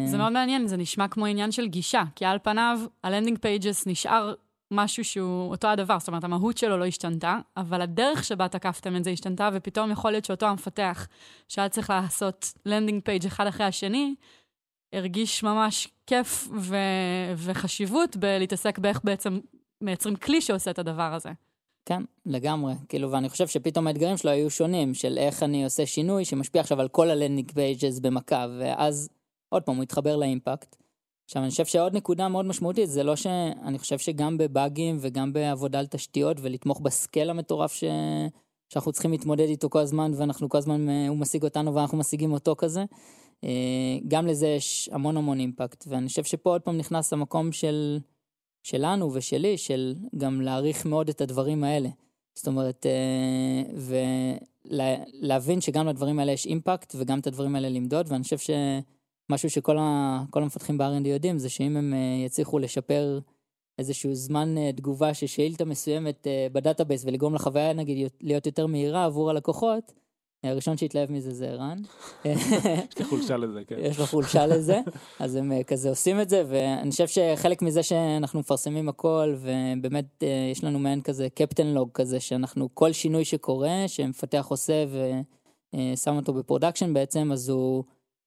זה מאוד מעניין, זה נשמע כמו עניין של גישה, כי על פניו ה landing pages נשאר משהו שהוא אותו הדבר, זאת אומרת, המהות שלו לא השתנתה, אבל הדרך שבה תקפתם את זה השתנתה, ופתאום יכול להיות שאותו המפתח, שהיה צריך לעשות landing page אחד אחרי השני, הרגיש ממש כיף ו- וחשיבות בלהתעסק באיך בעצם מייצרים כלי שעושה את הדבר הזה. כן, לגמרי. כאילו, ואני חושב שפתאום האתגרים שלו היו שונים, של איך אני עושה שינוי שמשפיע עכשיו על כל ה landing pages במכה, ואז עוד פעם הוא התחבר ל impact. עכשיו, אני חושב שעוד נקודה מאוד משמעותית, זה לא ש... אני חושב שגם בבאגים וגם בעבודה על תשתיות ולתמוך ב scale המטורף ש... שאנחנו צריכים להתמודד איתו כל הזמן, ואנחנו כל הזמן, אה, הוא משיג אותנו ואנחנו משיגים אותו כזה. אה, גם לזה יש המון המון אימפקט, ואני חושב שפה עוד פעם נכנס המקום של... שלנו ושלי, של גם להעריך מאוד את הדברים האלה. זאת אומרת, אה, ולהבין שגם לדברים האלה יש אימפקט וגם את הדברים האלה למדוד, ואני חושב שמשהו שכל המפתחים ב-R&D יודעים זה שאם הם אה, יצליחו לשפר איזשהו זמן תגובה של שאילתה מסוימת ב database ולגרום לחוויה נגיד להיות יותר מהירה עבור הלקוחות, הראשון שהתלהב מזה זה ערן. יש לי חולשה לזה, כן. יש לו חולשה לזה, אז הם אה, כזה עושים את זה, ואני חושב שחלק מזה שאנחנו מפרסמים הכל, ובאמת אה, יש לנו מעין כזה captain log כזה, שאנחנו, כל שינוי שקורה, שמפתח עושה ושם אותו ב production בעצם, אז הוא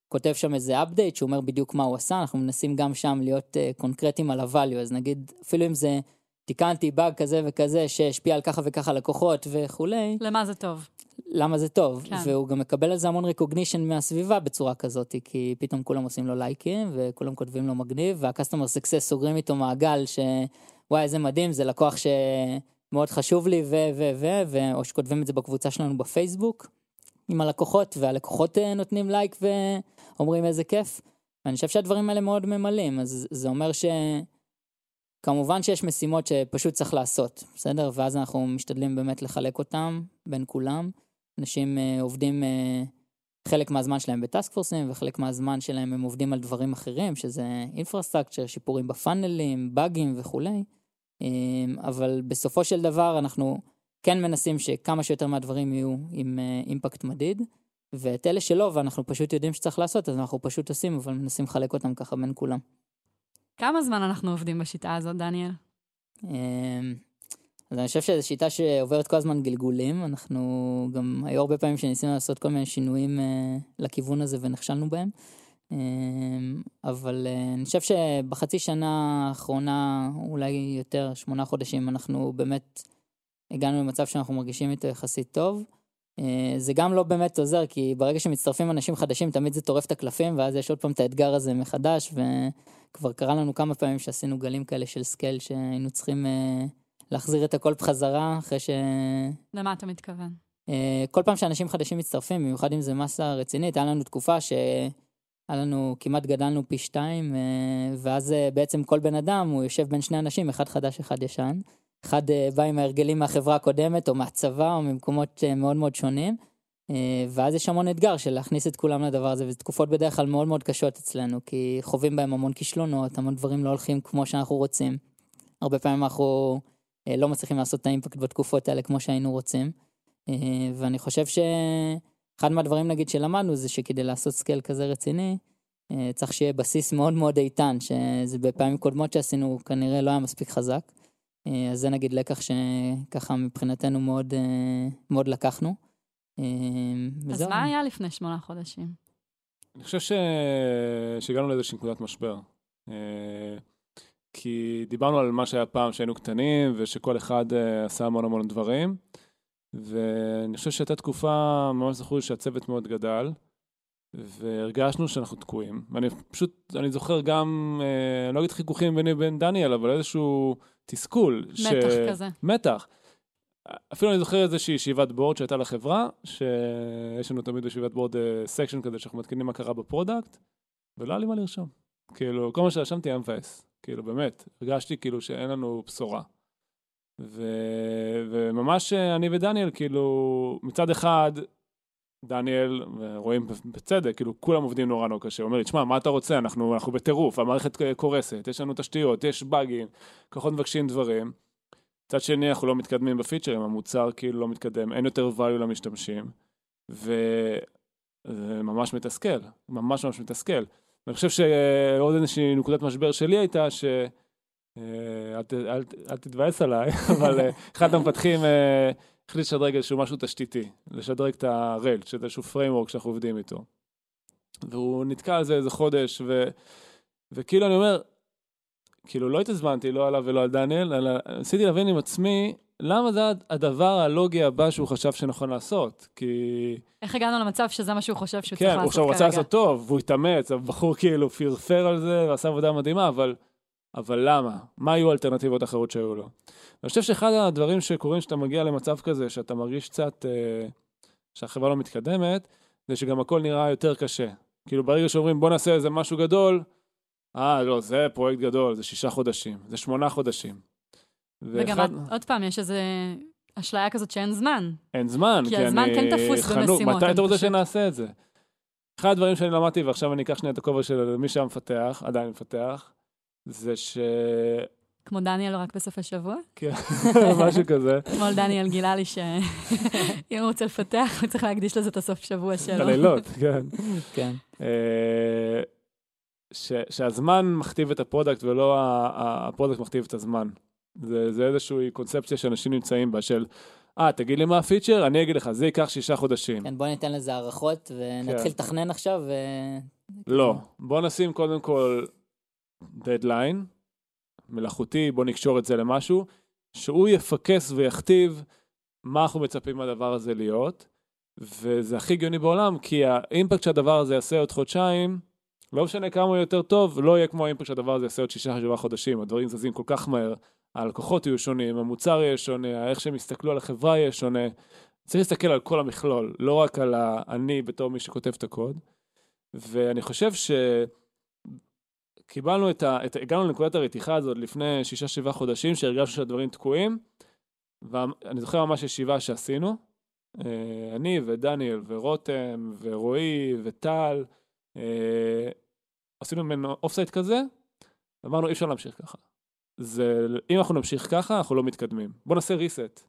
כותב שם איזה update שאומר בדיוק מה הוא עשה, אנחנו מנסים גם שם להיות אה, קונקרטיים על ה value, אז נגיד, אפילו אם זה... תיקנתי באג כזה וכזה שהשפיע על ככה וככה לקוחות וכולי. למה זה טוב? למה זה טוב, כן. והוא גם מקבל על זה המון recognition מהסביבה בצורה כזאת, כי פתאום כולם עושים לו לייקים וכולם כותבים לו מגניב, וה customer success סוגרים איתו מעגל שוואי איזה מדהים, זה לקוח שמאוד חשוב לי ו ו ו ו או שכותבים את זה בקבוצה שלנו בפייסבוק עם הלקוחות, והלקוחות אה, נותנים לייק ואומרים איזה כיף. ואני חושב שהדברים האלה מאוד ממלאים, אז זה אומר ש... כמובן שיש משימות שפשוט צריך לעשות, בסדר? ואז אנחנו משתדלים באמת לחלק אותם בין כולם. אנשים uh, עובדים uh, חלק מהזמן שלהם בטאסק פורסים וחלק מהזמן שלהם הם עובדים על דברים אחרים, שזה אינפרסטרקצ'ר, שיפורים בפאנלים, באגים וכולי. Um, אבל בסופו של דבר אנחנו כן מנסים שכמה שיותר מהדברים יהיו עם uh, אימפקט מדיד. ואת אלה שלא, ואנחנו פשוט יודעים שצריך לעשות, אז אנחנו פשוט עושים, אבל מנסים לחלק אותם ככה בין כולם. כמה זמן אנחנו עובדים בשיטה הזאת, דניאל? אמ, אז אני חושב שזו שיטה שעוברת כל הזמן גלגולים, אנחנו גם, היו הרבה פעמים שניסינו לעשות כל מיני שינויים uh, לכיוון הזה ונכשלנו בהם. Um, אבל uh, אני חושב שבחצי שנה האחרונה, אולי יותר, שמונה חודשים, אנחנו באמת הגענו למצב שאנחנו מרגישים איתו יחסית טוב. אה, זה גם לא באמת עוזר, כי ברגע שמצטרפים אנשים חדשים, תמיד זה טורף את הקלפים, ואז יש עוד פעם את האתגר הזה מחדש, וכבר קרה לנו כמה פעמים שעשינו גלים כאלה של scale, שהיינו צריכים אה, להחזיר את הכל בחזרה, אחרי ש... למה אתה מתכוון? אה, כל פעם שאנשים חדשים מצטרפים, במיוחד אם זה מסה רצינית, היה לנו תקופה שהיה לנו, כמעט גדלנו פי שתיים, ואז בעצם כל בן אדם, הוא יושב בין שני אנשים, אחד חדש, אחד ישן. אחד אה, בא עם ההרגלים מהחברה הקודמת, או מהצבא, או ממקומות אה, מאוד מאוד שונים. אה, ואז יש המון אתגר של להכניס את כולם לדבר הזה, וזה תקופות בדרך כלל מאוד מאוד קשות אצלנו, כי חווים בהם המון כישלונות, המון דברים לא הולכים כמו שאנחנו רוצים. הרבה פעמים אנחנו לא מצליחים לעשות את ה impact בתקופות האלה כמו שהיינו רוצים. ואני חושב שאחד מהדברים נגיד שלמדנו זה שכדי לעשות scale כזה רציני, צריך שיהיה בסיס מאוד מאוד איתן, שזה בפעמים קודמות שעשינו כנראה לא היה מספיק חזק. אה, אז זה נגיד לקח שככה מבחינתנו מאוד, אה, מאוד לקחנו. אה, אז. מה היה לפני שמונה חודשים? אני חושב ש... שהגענו לאיזושהי נקודת משבר. כי דיברנו על מה שהיה פעם שהיינו קטנים, ושכל אחד עשה המון המון דברים, ואני חושב שהייתה תקופה, ממש זכור לי שהצוות מאוד גדל, והרגשנו שאנחנו תקועים. ואני פשוט, אני זוכר גם, אני לא אגיד חיכוכים ביני ובין דניאל, אבל איזשהו... תסכול. מתח ש... כזה. מתח. אפילו אני זוכר איזושהי ישיבת בורד שהייתה לחברה, שיש לנו תמיד ישיבת בורד section אה, כזה, שאנחנו מעדכנים מה קרה ב product, ולא היה לי מה לרשום. כאילו, כל מה שרשמתי היה מבאס. כאילו, באמת, הרגשתי כאילו שאין לנו בשורה. ו... וממש אה, אני ודניאל, כאילו, מצד אחד, דניאל, רואים בצדק, כאילו כולם עובדים נורא נורא קשה. הוא אומר לי, תשמע, מה אתה רוצה? אנחנו, אנחנו בטירוף, המערכת קורסת, יש לנו תשתיות, יש באגים, לקוחות מבקשים דברים. מצד שני, אנחנו לא מתקדמים ב features, המוצר כאילו לא מתקדם, אין יותר value למשתמשים, וזה ממש מתסכל, ממש ממש מתסכל. אני חושב שעוד איזושהי נקודת משבר שלי הייתה ש... אה, אל, אל, אל תתבאס עליי, אבל אה, אחד המפתחים אה, החליט לשדרג איזשהו משהו תשתיתי, לשדרג את הרל, שזה איזשהו framework שאנחנו עובדים איתו. והוא נתקע על זה איזה חודש, ו... וכאילו אני אומר, כאילו לא התעזמנתי, לא עליו ולא על דניאל, אלא ניסיתי להבין עם עצמי, למה זה הדבר הלוגי הבא שהוא חשב שנכון לעשות? כי... איך הגענו למצב שזה מה שהוא חושב שהוא כן, צריך לעשות כרגע? כן, הוא רוצה לעשות טוב, והוא התאמץ, הבחור כאילו פרפר על זה ועשה עבודה מדהימה, אבל, אבל למה? מה היו האלטרנטיבות האחרות שהיו לו? אני חושב שאחד הדברים שקורים כשאתה מגיע למצב כזה, שאתה מרגיש קצת אה, שהחברה לא מתקדמת, זה שגם הכל נראה יותר קשה. כאילו ברגע שאומרים בוא נעשה איזה משהו גדול, אה לא, זה פרויקט גדול, זה שישה חודשים, זה שמונה חודשים. וגם ואחד... עוד פעם, יש איזה אשליה כזאת שאין זמן. אין זמן, כי, כי הזמן כן תפוס במשימות. מתי אתה רוצה פשוט... שנעשה את זה? אחד הדברים שאני למדתי, ועכשיו אני אקח שנייה את הכובע של מי שהיה מפתח, עדיין מפתח, זה ש... כמו דניאל רק בסופי שבוע? כן, משהו כזה. אתמול דניאל גילה לי שאם הוא רוצה לפתח, הוא צריך להקדיש לזה את הסוף שבוע שלו. בלילות, כן. כן. אה, שהזמן מכתיב את ה product ולא ה product מכתיב את הזמן. זה, זה איזושהי קונספציה שאנשים נמצאים בה של, אה, תגיד לי מה ה feature, אני אגיד לך, זה ייקח שישה חודשים. כן, בוא ניתן לזה הערכות ונתחיל כן. לתכנן עכשיו ו... לא, בוא נשים קודם כל דדליין, מלאכותי, בוא נקשור את זה למשהו, שהוא יפקס ויכתיב מה אנחנו מצפים מהדבר הזה להיות, וזה הכי הגיוני בעולם, כי ה impact שהדבר הזה יעשה עוד חודשיים, לא משנה כמה הוא יותר טוב, לא יהיה כמו האימפקט שהדבר הזה יעשה עוד שישה שבעה חודשים, הדברים זזים כל כך מהר, הלקוחות יהיו שונים, המוצר יהיה שונה, איך שהם יסתכלו על החברה יהיה שונה. צריך להסתכל על כל המכלול, לא רק על אני בתור מי שכותב את הקוד. ואני חושב ש... קיבלנו את ה... את... הגענו לנקודת הרתיחה הזאת לפני שישה שבעה חודשים, שהרגשנו שהדברים תקועים, ואני זוכר ממש ישיבה שעשינו, אה, אני ודניאל ורותם ורועי וטל, אה, עשינו ממנו off-site כזה, ואמרנו אי אפשר להמשיך ככה. זה, אם אנחנו נמשיך ככה, אנחנו לא מתקדמים. בוא נעשה reset.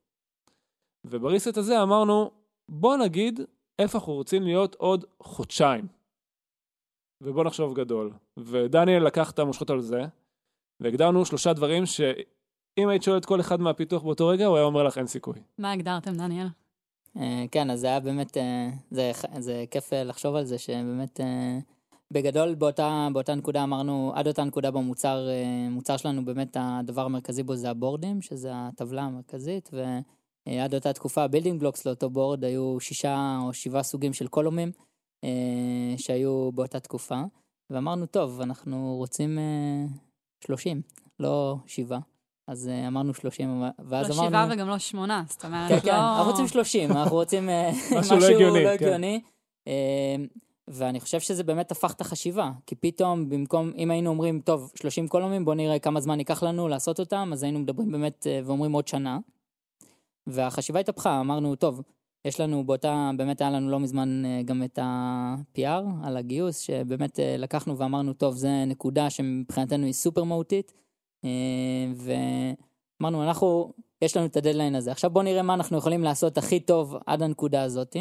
וב reset הזה אמרנו, בוא נגיד איפה אנחנו רוצים להיות עוד חודשיים. ובוא נחשוב גדול. ודניאל לקח את המושכות על זה, והגדרנו שלושה דברים שאם היית שואלת כל אחד מהפיתוח באותו רגע, הוא היה אומר לך אין סיכוי. מה הגדרתם, דניאל? Uh, כן, אז זה היה באמת, uh, זה, זה כיף uh, לחשוב על זה, שבאמת, בגדול באותה, באותה נקודה אמרנו, עד אותה נקודה במוצר, מוצר שלנו באמת הדבר המרכזי בו זה ה boardים, שזה הטבלה המרכזית, אה, עד אותה תקופה, building blocks לאותו board היו שישה או שבעה סוגים של columnים אה, שהיו באותה תקופה, ואמרנו, טוב, אנחנו רוצים אה, 30, לא שבעה. אז אה, אמרנו 30, ואז לא אמרנו... שבעה וגם לא שמונה, זאת אומרת, כן, כן, לא... אנחנו רוצים 30, אנחנו רוצים אה, משהו לא הגיוני, לא כן. אה, ואני חושב שזה באמת הפך את החשיבה, כי פתאום במקום, אם היינו אומרים, טוב, 30 קולומים, בוא נראה כמה זמן ייקח לנו לעשות אותם, אז היינו מדברים באמת אה, ואומרים עוד שנה. והחשיבה התהפכה, אמרנו, טוב, יש לנו באותה, באמת היה לנו לא מזמן אה, גם את ה-PR על הגיוס, שבאמת אה, לקחנו ואמרנו, טוב, זה נקודה שמבחינתנו היא סופר מהותית, אה, ואמרנו, אנחנו, יש לנו את הדדליין הזה. עכשיו בואו נראה מה אנחנו יכולים לעשות הכי טוב עד הנקודה הזאת,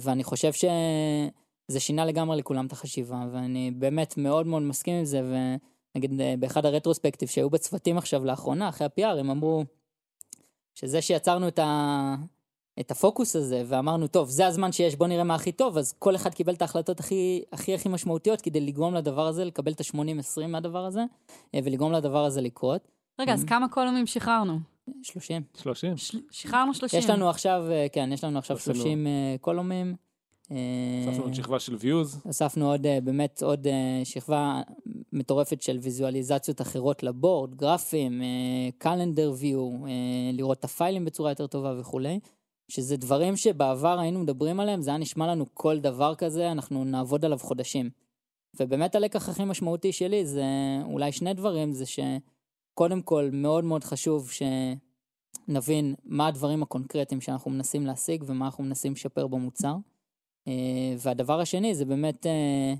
ואני חושב שזה שינה לגמרי לכולם את החשיבה, ואני באמת מאוד מאוד מסכים עם זה, ונגיד באחד הרטרוספקטיב שהיו בצוותים עכשיו לאחרונה, אחרי ה-PR, הם אמרו שזה שיצרנו את, ה... את הפוקוס הזה, ואמרנו, טוב, זה הזמן שיש, בוא נראה מה הכי טוב, אז כל אחד קיבל את ההחלטות הכי הכי, הכי משמעותיות כדי לגרום לדבר הזה, לקבל את ה-80-20 מהדבר הזה, אה, ולגרום לדבר הזה לקרות. רגע, אז כמה קולומים שחררנו? 30. 30? של- שחררנו 30. יש לנו עכשיו, אה, כן, יש לנו עכשיו עשינו- 30 אה, קולומים. הוספנו עוד שכבה של views. הוספנו עוד, באמת עוד שכבה מטורפת של ויזואליזציות אחרות לבורד, גרפים, קלנדר ויו, לראות את הפיילים בצורה יותר טובה וכולי. שזה דברים שבעבר היינו מדברים עליהם, זה היה נשמע לנו כל דבר כזה, אנחנו נעבוד עליו חודשים. ובאמת הלקח הכי משמעותי שלי זה אולי שני דברים, זה שקודם כל מאוד מאוד חשוב שנבין מה הדברים הקונקרטיים שאנחנו מנסים להשיג ומה אנחנו מנסים לשפר במוצר. אה, והדבר השני זה באמת אה,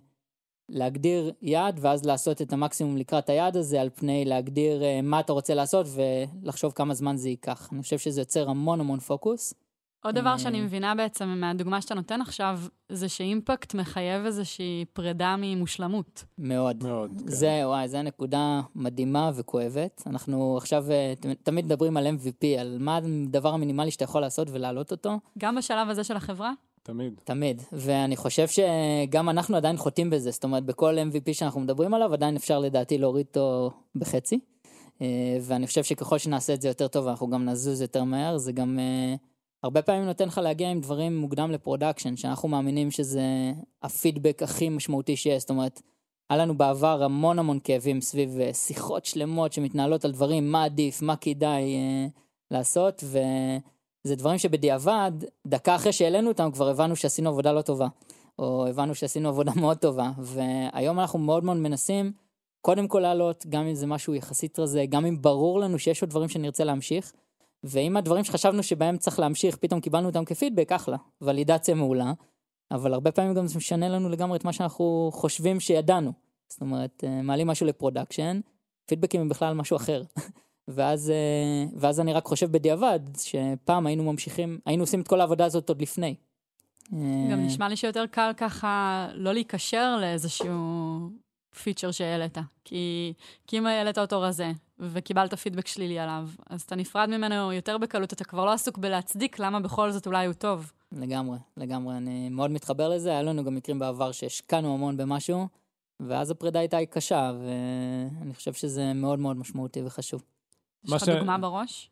להגדיר יעד ואז לעשות את המקסימום לקראת היעד הזה על פני להגדיר אה, מה אתה רוצה לעשות ולחשוב כמה זמן זה ייקח. אני חושב שזה יוצר המון המון פוקוס. עוד דבר אה, שאני מבינה בעצם מהדוגמה שאתה נותן עכשיו, זה שאימפקט מחייב איזושהי פרידה ממושלמות. מאוד. מאוד. כן. זה, וואי, זו נקודה מדהימה וכואבת. אנחנו עכשיו אה, תמיד מדברים על MVP, על מה הדבר המינימלי שאתה יכול לעשות ולהעלות אותו. גם בשלב הזה של החברה? תמיד. תמיד. ואני חושב שגם אנחנו עדיין חוטאים בזה. זאת אומרת, בכל MVP שאנחנו מדברים עליו, עדיין אפשר לדעתי להוריד אותו בחצי. אה, ואני חושב שככל שנעשה את זה יותר טוב, אנחנו גם נזוז יותר מהר. זה גם אה, הרבה פעמים נותן לך להגיע עם דברים מוקדם ל production, שאנחנו מאמינים שזה הפידבק הכי משמעותי שיש. זאת אומרת, היה לנו בעבר המון המון כאבים סביב אה, שיחות שלמות שמתנהלות על דברים, מה עדיף, מה כדאי אה, לעשות, וזה דברים שבדיעבד, דקה אחרי שהעלינו אותם כבר הבנו שעשינו עבודה לא טובה, או הבנו שעשינו עבודה מאוד טובה, והיום אנחנו מאוד מאוד מנסים, קודם כל לעלות, גם אם זה משהו יחסית רזה, גם אם ברור לנו שיש עוד דברים שנרצה להמשיך, ואם הדברים שחשבנו שבהם צריך להמשיך, פתאום קיבלנו אותם כפידבק, אחלה, validation מעולה, אבל הרבה פעמים גם זה משנה לנו לגמרי את מה שאנחנו חושבים שידענו. זאת אומרת, אה, מעלים משהו ל production, feedbackים הם בכלל משהו אחר. ואז, אה, ואז אני רק חושב בדיעבד, שפעם היינו ממשיכים, היינו עושים את כל העבודה הזאת עוד לפני. גם אה, נשמע לי שיותר קל ככה לא להיקשר לאיזשהו פיצ'ר שהעלית. כי, כי אם העלית אותו רזה, וקיבלת פידבק שלילי עליו, אז אתה נפרד ממנו יותר בקלות, אתה כבר לא עסוק בלהצדיק למה בכל זאת אולי הוא טוב. לגמרי, לגמרי, אני מאוד מתחבר לזה, היה לנו גם מקרים בעבר שהשקענו המון במשהו, ואז הפרידה הייתה קשה, ואני חושב שזה מאוד מאוד משמעותי וחשוב. יש לך ש- דוגמה בראש?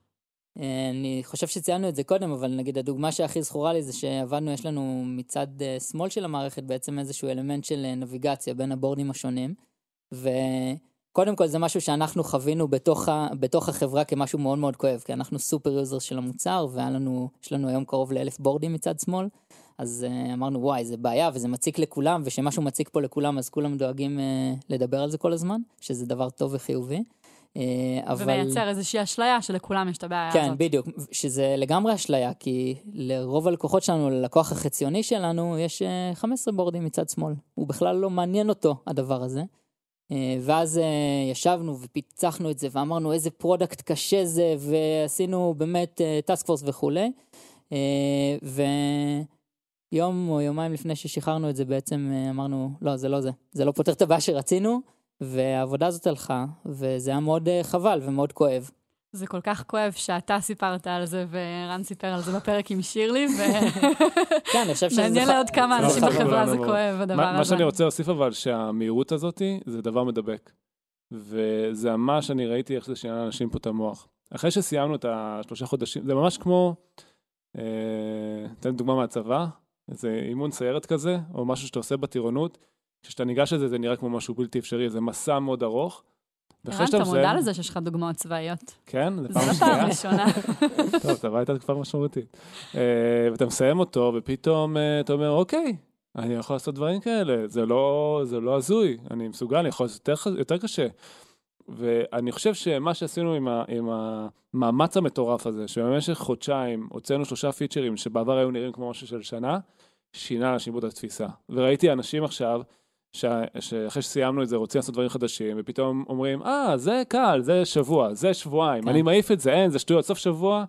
אה, אני חושב שציינו את זה קודם, אבל נגיד הדוגמה שהכי זכורה לי זה שעבדנו, יש לנו מצד אה, שמאל של המערכת בעצם איזשהו אלמנט של אה, נביגציה בין הבורדים השונים, וקודם כל זה משהו שאנחנו חווינו בתוך, ה, בתוך החברה כמשהו מאוד מאוד כואב, כי אנחנו super user של המוצר, והיה לנו, יש לנו היום קרוב לאלף boardים מצד שמאל, אז uh, אמרנו וואי זה בעיה וזה מציק לכולם, וכשמשהו מציק פה לכולם אז כולם דואגים לדבר על זה כל הזמן, שזה דבר טוב וחיובי. Uh, אבל... ומייצר איזושהי אשליה שלכולם יש את הבעיה כן, הזאת. בדיוק, שזה לגמרי אשליה, כי לרוב הלקוחות שלנו, ללקוח החציוני שלנו, יש אה, 15 boardים מצד שמאל. הוא בכלל לא מעניין אותו, הדבר הזה. אה, ואז אה, ישבנו ופיצחנו את זה, ואמרנו איזה product קשה זה, ועשינו באמת task force וכולי. אה, ויום או יומיים לפני ששחררנו את זה, בעצם אה, אמרנו, לא, זה לא זה. זה לא פותר את הבעיה שרצינו, והעבודה הזאת הלכה, וזה היה מאוד אה, חבל ומאוד כואב. זה כל כך כואב שאתה סיפרת על זה, ורן סיפר על זה בפרק עם שירלי, כן, אני חושב שזה... ומעניין ח- לעוד כמה אנשים בחברה לכולנו זה מאוד. כואב, הדבר מה, מה הזה. שאני רוצה להוסיף אבל, שהמהירות הזאת זה דבר מדבק. וזה ממש, אני ראיתי איך זה שינה לאנשים פה את המוח. אחרי שסיימנו את השלושה חודשים, זה ממש כמו, אה, אתן דוגמה מהצבא, איזה אימון סיירת כזה, או משהו שאתה עושה בטירונות, כשאתה ניגש לזה זה נראה כמו משהו בלתי אפשרי, זה מסע מאוד ארוך. ערן, אתה מודע לזה שיש לך דוגמאות צבאיות. כן, זה זו פעם לא שנייה. פעם ראשונה. טוב, הצבא הייתה כבר משמעותית. אה, ואתה מסיים אותו, ופתאום אה, אתה אומר, אוקיי, אני יכול לעשות דברים כאלה, זה לא, זה לא הזוי, אני מסוגל, אני יכול לעשות יותר, קשה. ואני חושב שמה שעשינו עם, ה, עם המאמץ המטורף הזה, שבמשך חודשיים הוצאנו שלושה פיצ'רים שבעבר היו נראים כמו משהו של שנה, שינה לאנשים את התפיסה. וראיתי אנשים עכשיו, שאחרי שסיימנו את זה רוצים לעשות דברים חדשים, ופתאום אומרים, אה, זה קל, זה שבוע, זה שבועיים, כן. אני מעיף את זה, אין, זה שטויות, סוף שבוע,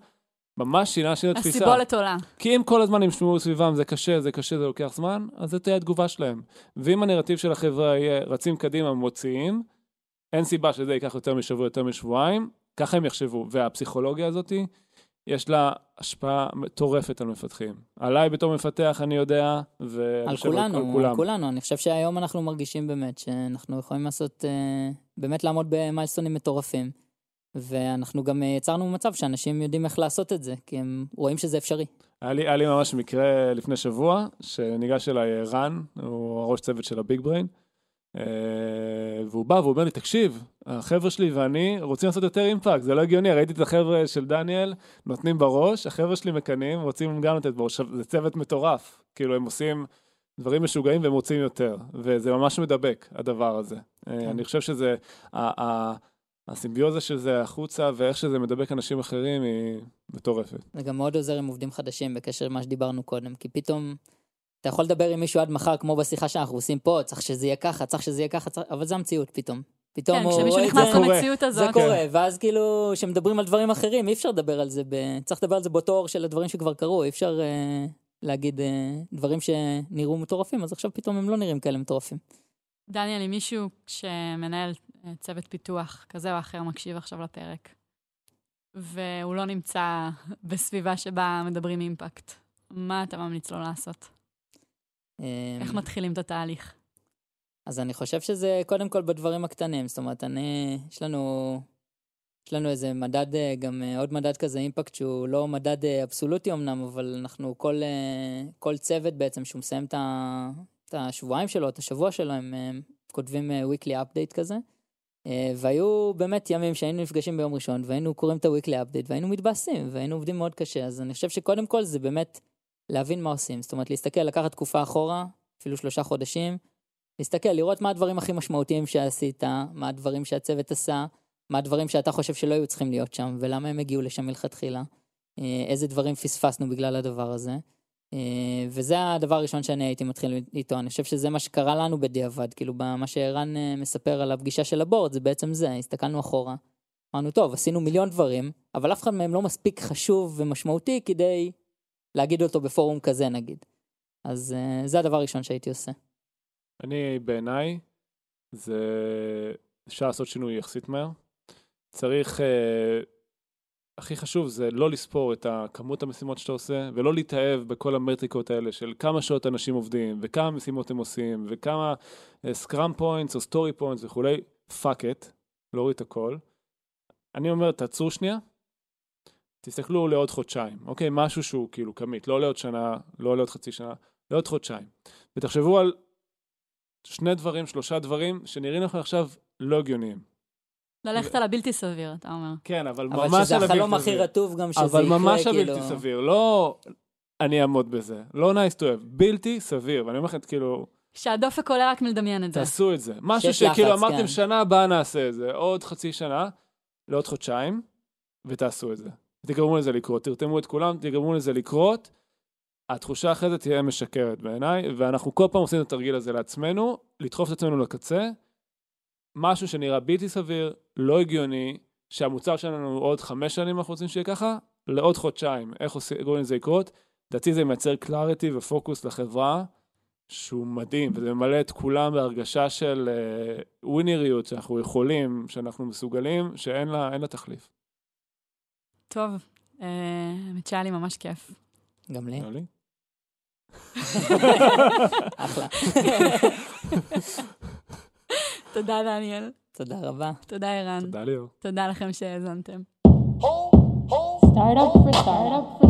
ממש שינה שינה תפיסה. הסיבולת עולה. כי אם כל הזמן הם ישמעו סביבם, זה קשה, זה קשה, זה לוקח זמן, אז זו תהיה התגובה שלהם. ואם הנרטיב של החברה יהיה, רצים קדימה, מוציאים, אין סיבה שזה ייקח יותר משבוע, יותר משבועיים, ככה הם יחשבו. והפסיכולוגיה הזאת, יש לה השפעה מטורפת על מפתחים. עליי בתור מפתח, אני יודע, ואני על חושב על כולנו, על כולם. כולנו. אני חושב שהיום אנחנו מרגישים באמת שאנחנו יכולים לעשות, אה, באמת לעמוד במיילסטונים מטורפים. ואנחנו גם אה, יצרנו מצב שאנשים יודעים איך לעשות את זה, כי הם רואים שזה אפשרי. היה לי, היה לי ממש מקרה לפני שבוע, שניגש אליי אה, רן, הוא הראש צוות של הביג בריין, והוא בא והוא אומר לי, תקשיב, החבר'ה שלי ואני רוצים לעשות יותר אימפקט, זה לא הגיוני, ראיתי את החבר'ה של דניאל נותנים בראש, החבר'ה שלי מקנאים, רוצים גם לתת בראש, זה צוות מטורף, כאילו הם עושים דברים משוגעים והם רוצים יותר, וזה ממש מדבק, הדבר הזה. אה, אני חושב שזה, הסימביוזה של זה החוצה ואיך שזה מדבק אנשים אחרים היא מטורפת. זה גם מאוד עוזר עם עובדים חדשים בקשר למה שדיברנו קודם, כי פתאום אתה יכול לדבר עם מישהו עד מחר, כמו בשיחה שאנחנו עושים פה, צריך שזה יהיה ככה, צריך שזה יהיה ככה, צריך... אבל זה המציאות פתאום. פתאום כן, כשמישהו נכנס זה, קורה. למציאות זה הזאת, קורה, ואז כאילו, כשמדברים על דברים אחרים, אי אפשר לדבר על זה, ב... צריך לדבר על זה באותו אור של הדברים שכבר קרו, אי אפשר אה, להגיד אה, דברים שנראו מטורפים, אז עכשיו פתאום הם לא נראים כאלה מטורפים. דניאל, אם מישהו שמנהל אה, צוות פיתוח כזה או אחר מקשיב עכשיו לפרק, והוא לא נמצא בסביבה שבה מדברים אימפקט, מה אתה ממליץ לו לעשות? אה, איך מתחילים את התהליך? אז אני חושב שזה קודם כל בדברים הקטנים, זאת אומרת, אני, יש לנו, יש לנו איזה מדד, אה, גם אה, עוד מדד כזה, אימפקט, שהוא לא מדד אה, אבסולוטי אמנם, אבל אנחנו, כל, כל צוות בעצם, שהוא מסיים את, ה, את השבועיים שלו, את השבוע שלו, הם אה, כותבים weekly update כזה. והיו באמת ימים שהיינו נפגשים ביום ראשון, והיינו קוראים את ה-weekly update, והיינו מתבאסים, והיינו עובדים מאוד קשה, אז אני חושב שקודם כל זה באמת להבין מה עושים, זאת אומרת, להסתכל, לקחת תקופה אחורה, אפילו שלושה חודשים, להסתכל, לראות מה הדברים הכי משמעותיים שעשית, מה הדברים שהצוות עשה, מה הדברים שאתה חושב שלא היו צריכים להיות שם, ולמה הם הגיעו לשם מלכתחילה, אה, איזה דברים פספסנו בגלל הדבר הזה. אה, וזה הדבר הראשון שאני הייתי מתחיל איתו, אני חושב שזה מה שקרה לנו בדיעבד, כאילו מה שערן אה, מספר על הפגישה של הבורד, זה בעצם זה, הסתכלנו אחורה. אמרנו, טוב, עשינו מיליון דברים, אבל אף אחד מהם לא מספיק חשוב ומשמעותי כדי להגיד אותו בפורום כזה נגיד. אז אה, זה הדבר הראשון שהייתי עושה. אני, בעיניי, זה... אפשר לעשות שינוי יחסית מהר. צריך... אה, הכי חשוב זה לא לספור את הכמות המשימות שאתה עושה, ולא להתאהב בכל המטריקות האלה של כמה שעות אנשים עובדים, וכמה משימות הם עושים, וכמה scrum points או story points וכולי, fuck it, להוריד את הכל. אני אומר, תעצרו שנייה, תסתכלו לעוד חודשיים, אוקיי? משהו שהוא כאילו כמית, לא לעוד שנה, לא לעוד חצי שנה, לעוד חודשיים. ותחשבו על שני דברים, שלושה דברים, שנראים לכם עכשיו לא הגיוניים. ללכת על הבלתי סביר, אתה אומר. כן, אבל, אבל ממש שזה על החלום הבלתי הכי סביר. רטוב גם שזה אבל יקרה, ממש כאילו... הבלתי סביר, לא אני אעמוד בזה, לא nice to have, בלתי סביר, ואני אומר לכם, כאילו, שהדופק עולה רק מלדמיין את זה. תעשו את זה. משהו שכאילו אמרתם כן. שנה הבאה נעשה את זה, עוד חצי שנה, לעוד חודשיים, ותעשו את זה. תגרמו לזה לקרות, תרתמו את כולם, תגרמו לזה לקרות. התחושה אחרי זה תהיה משקרת בעיניי, ואנחנו כל פעם עושים את התרגיל הזה לעצמנו, לדחוף את עצמנו לקצה, משהו שנראה בלתי סביר, לא הגיוני, שהמוצר שלנו עוד חמש שנים אנחנו רוצים שיהיה ככה, לעוד חודשיים. איך גורמים לזה לקרות? לדעתי זה מייצר קלאריטי ופוקוס לחברה, שהוא מדהים, וזה ממלא את כולם בהרגשה של uh, ווינריות, שאנחנו יכולים, שאנחנו מסוגלים, שאין לה, לה תחליף. טוב, אה, האמת שהיה לי ממש כיף. גם לי. אחלה. תודה, דניאל. תודה רבה. תודה, ערן. תודה, ליאור. תודה לכם שהאזנתם. Oh, oh. startup for startup.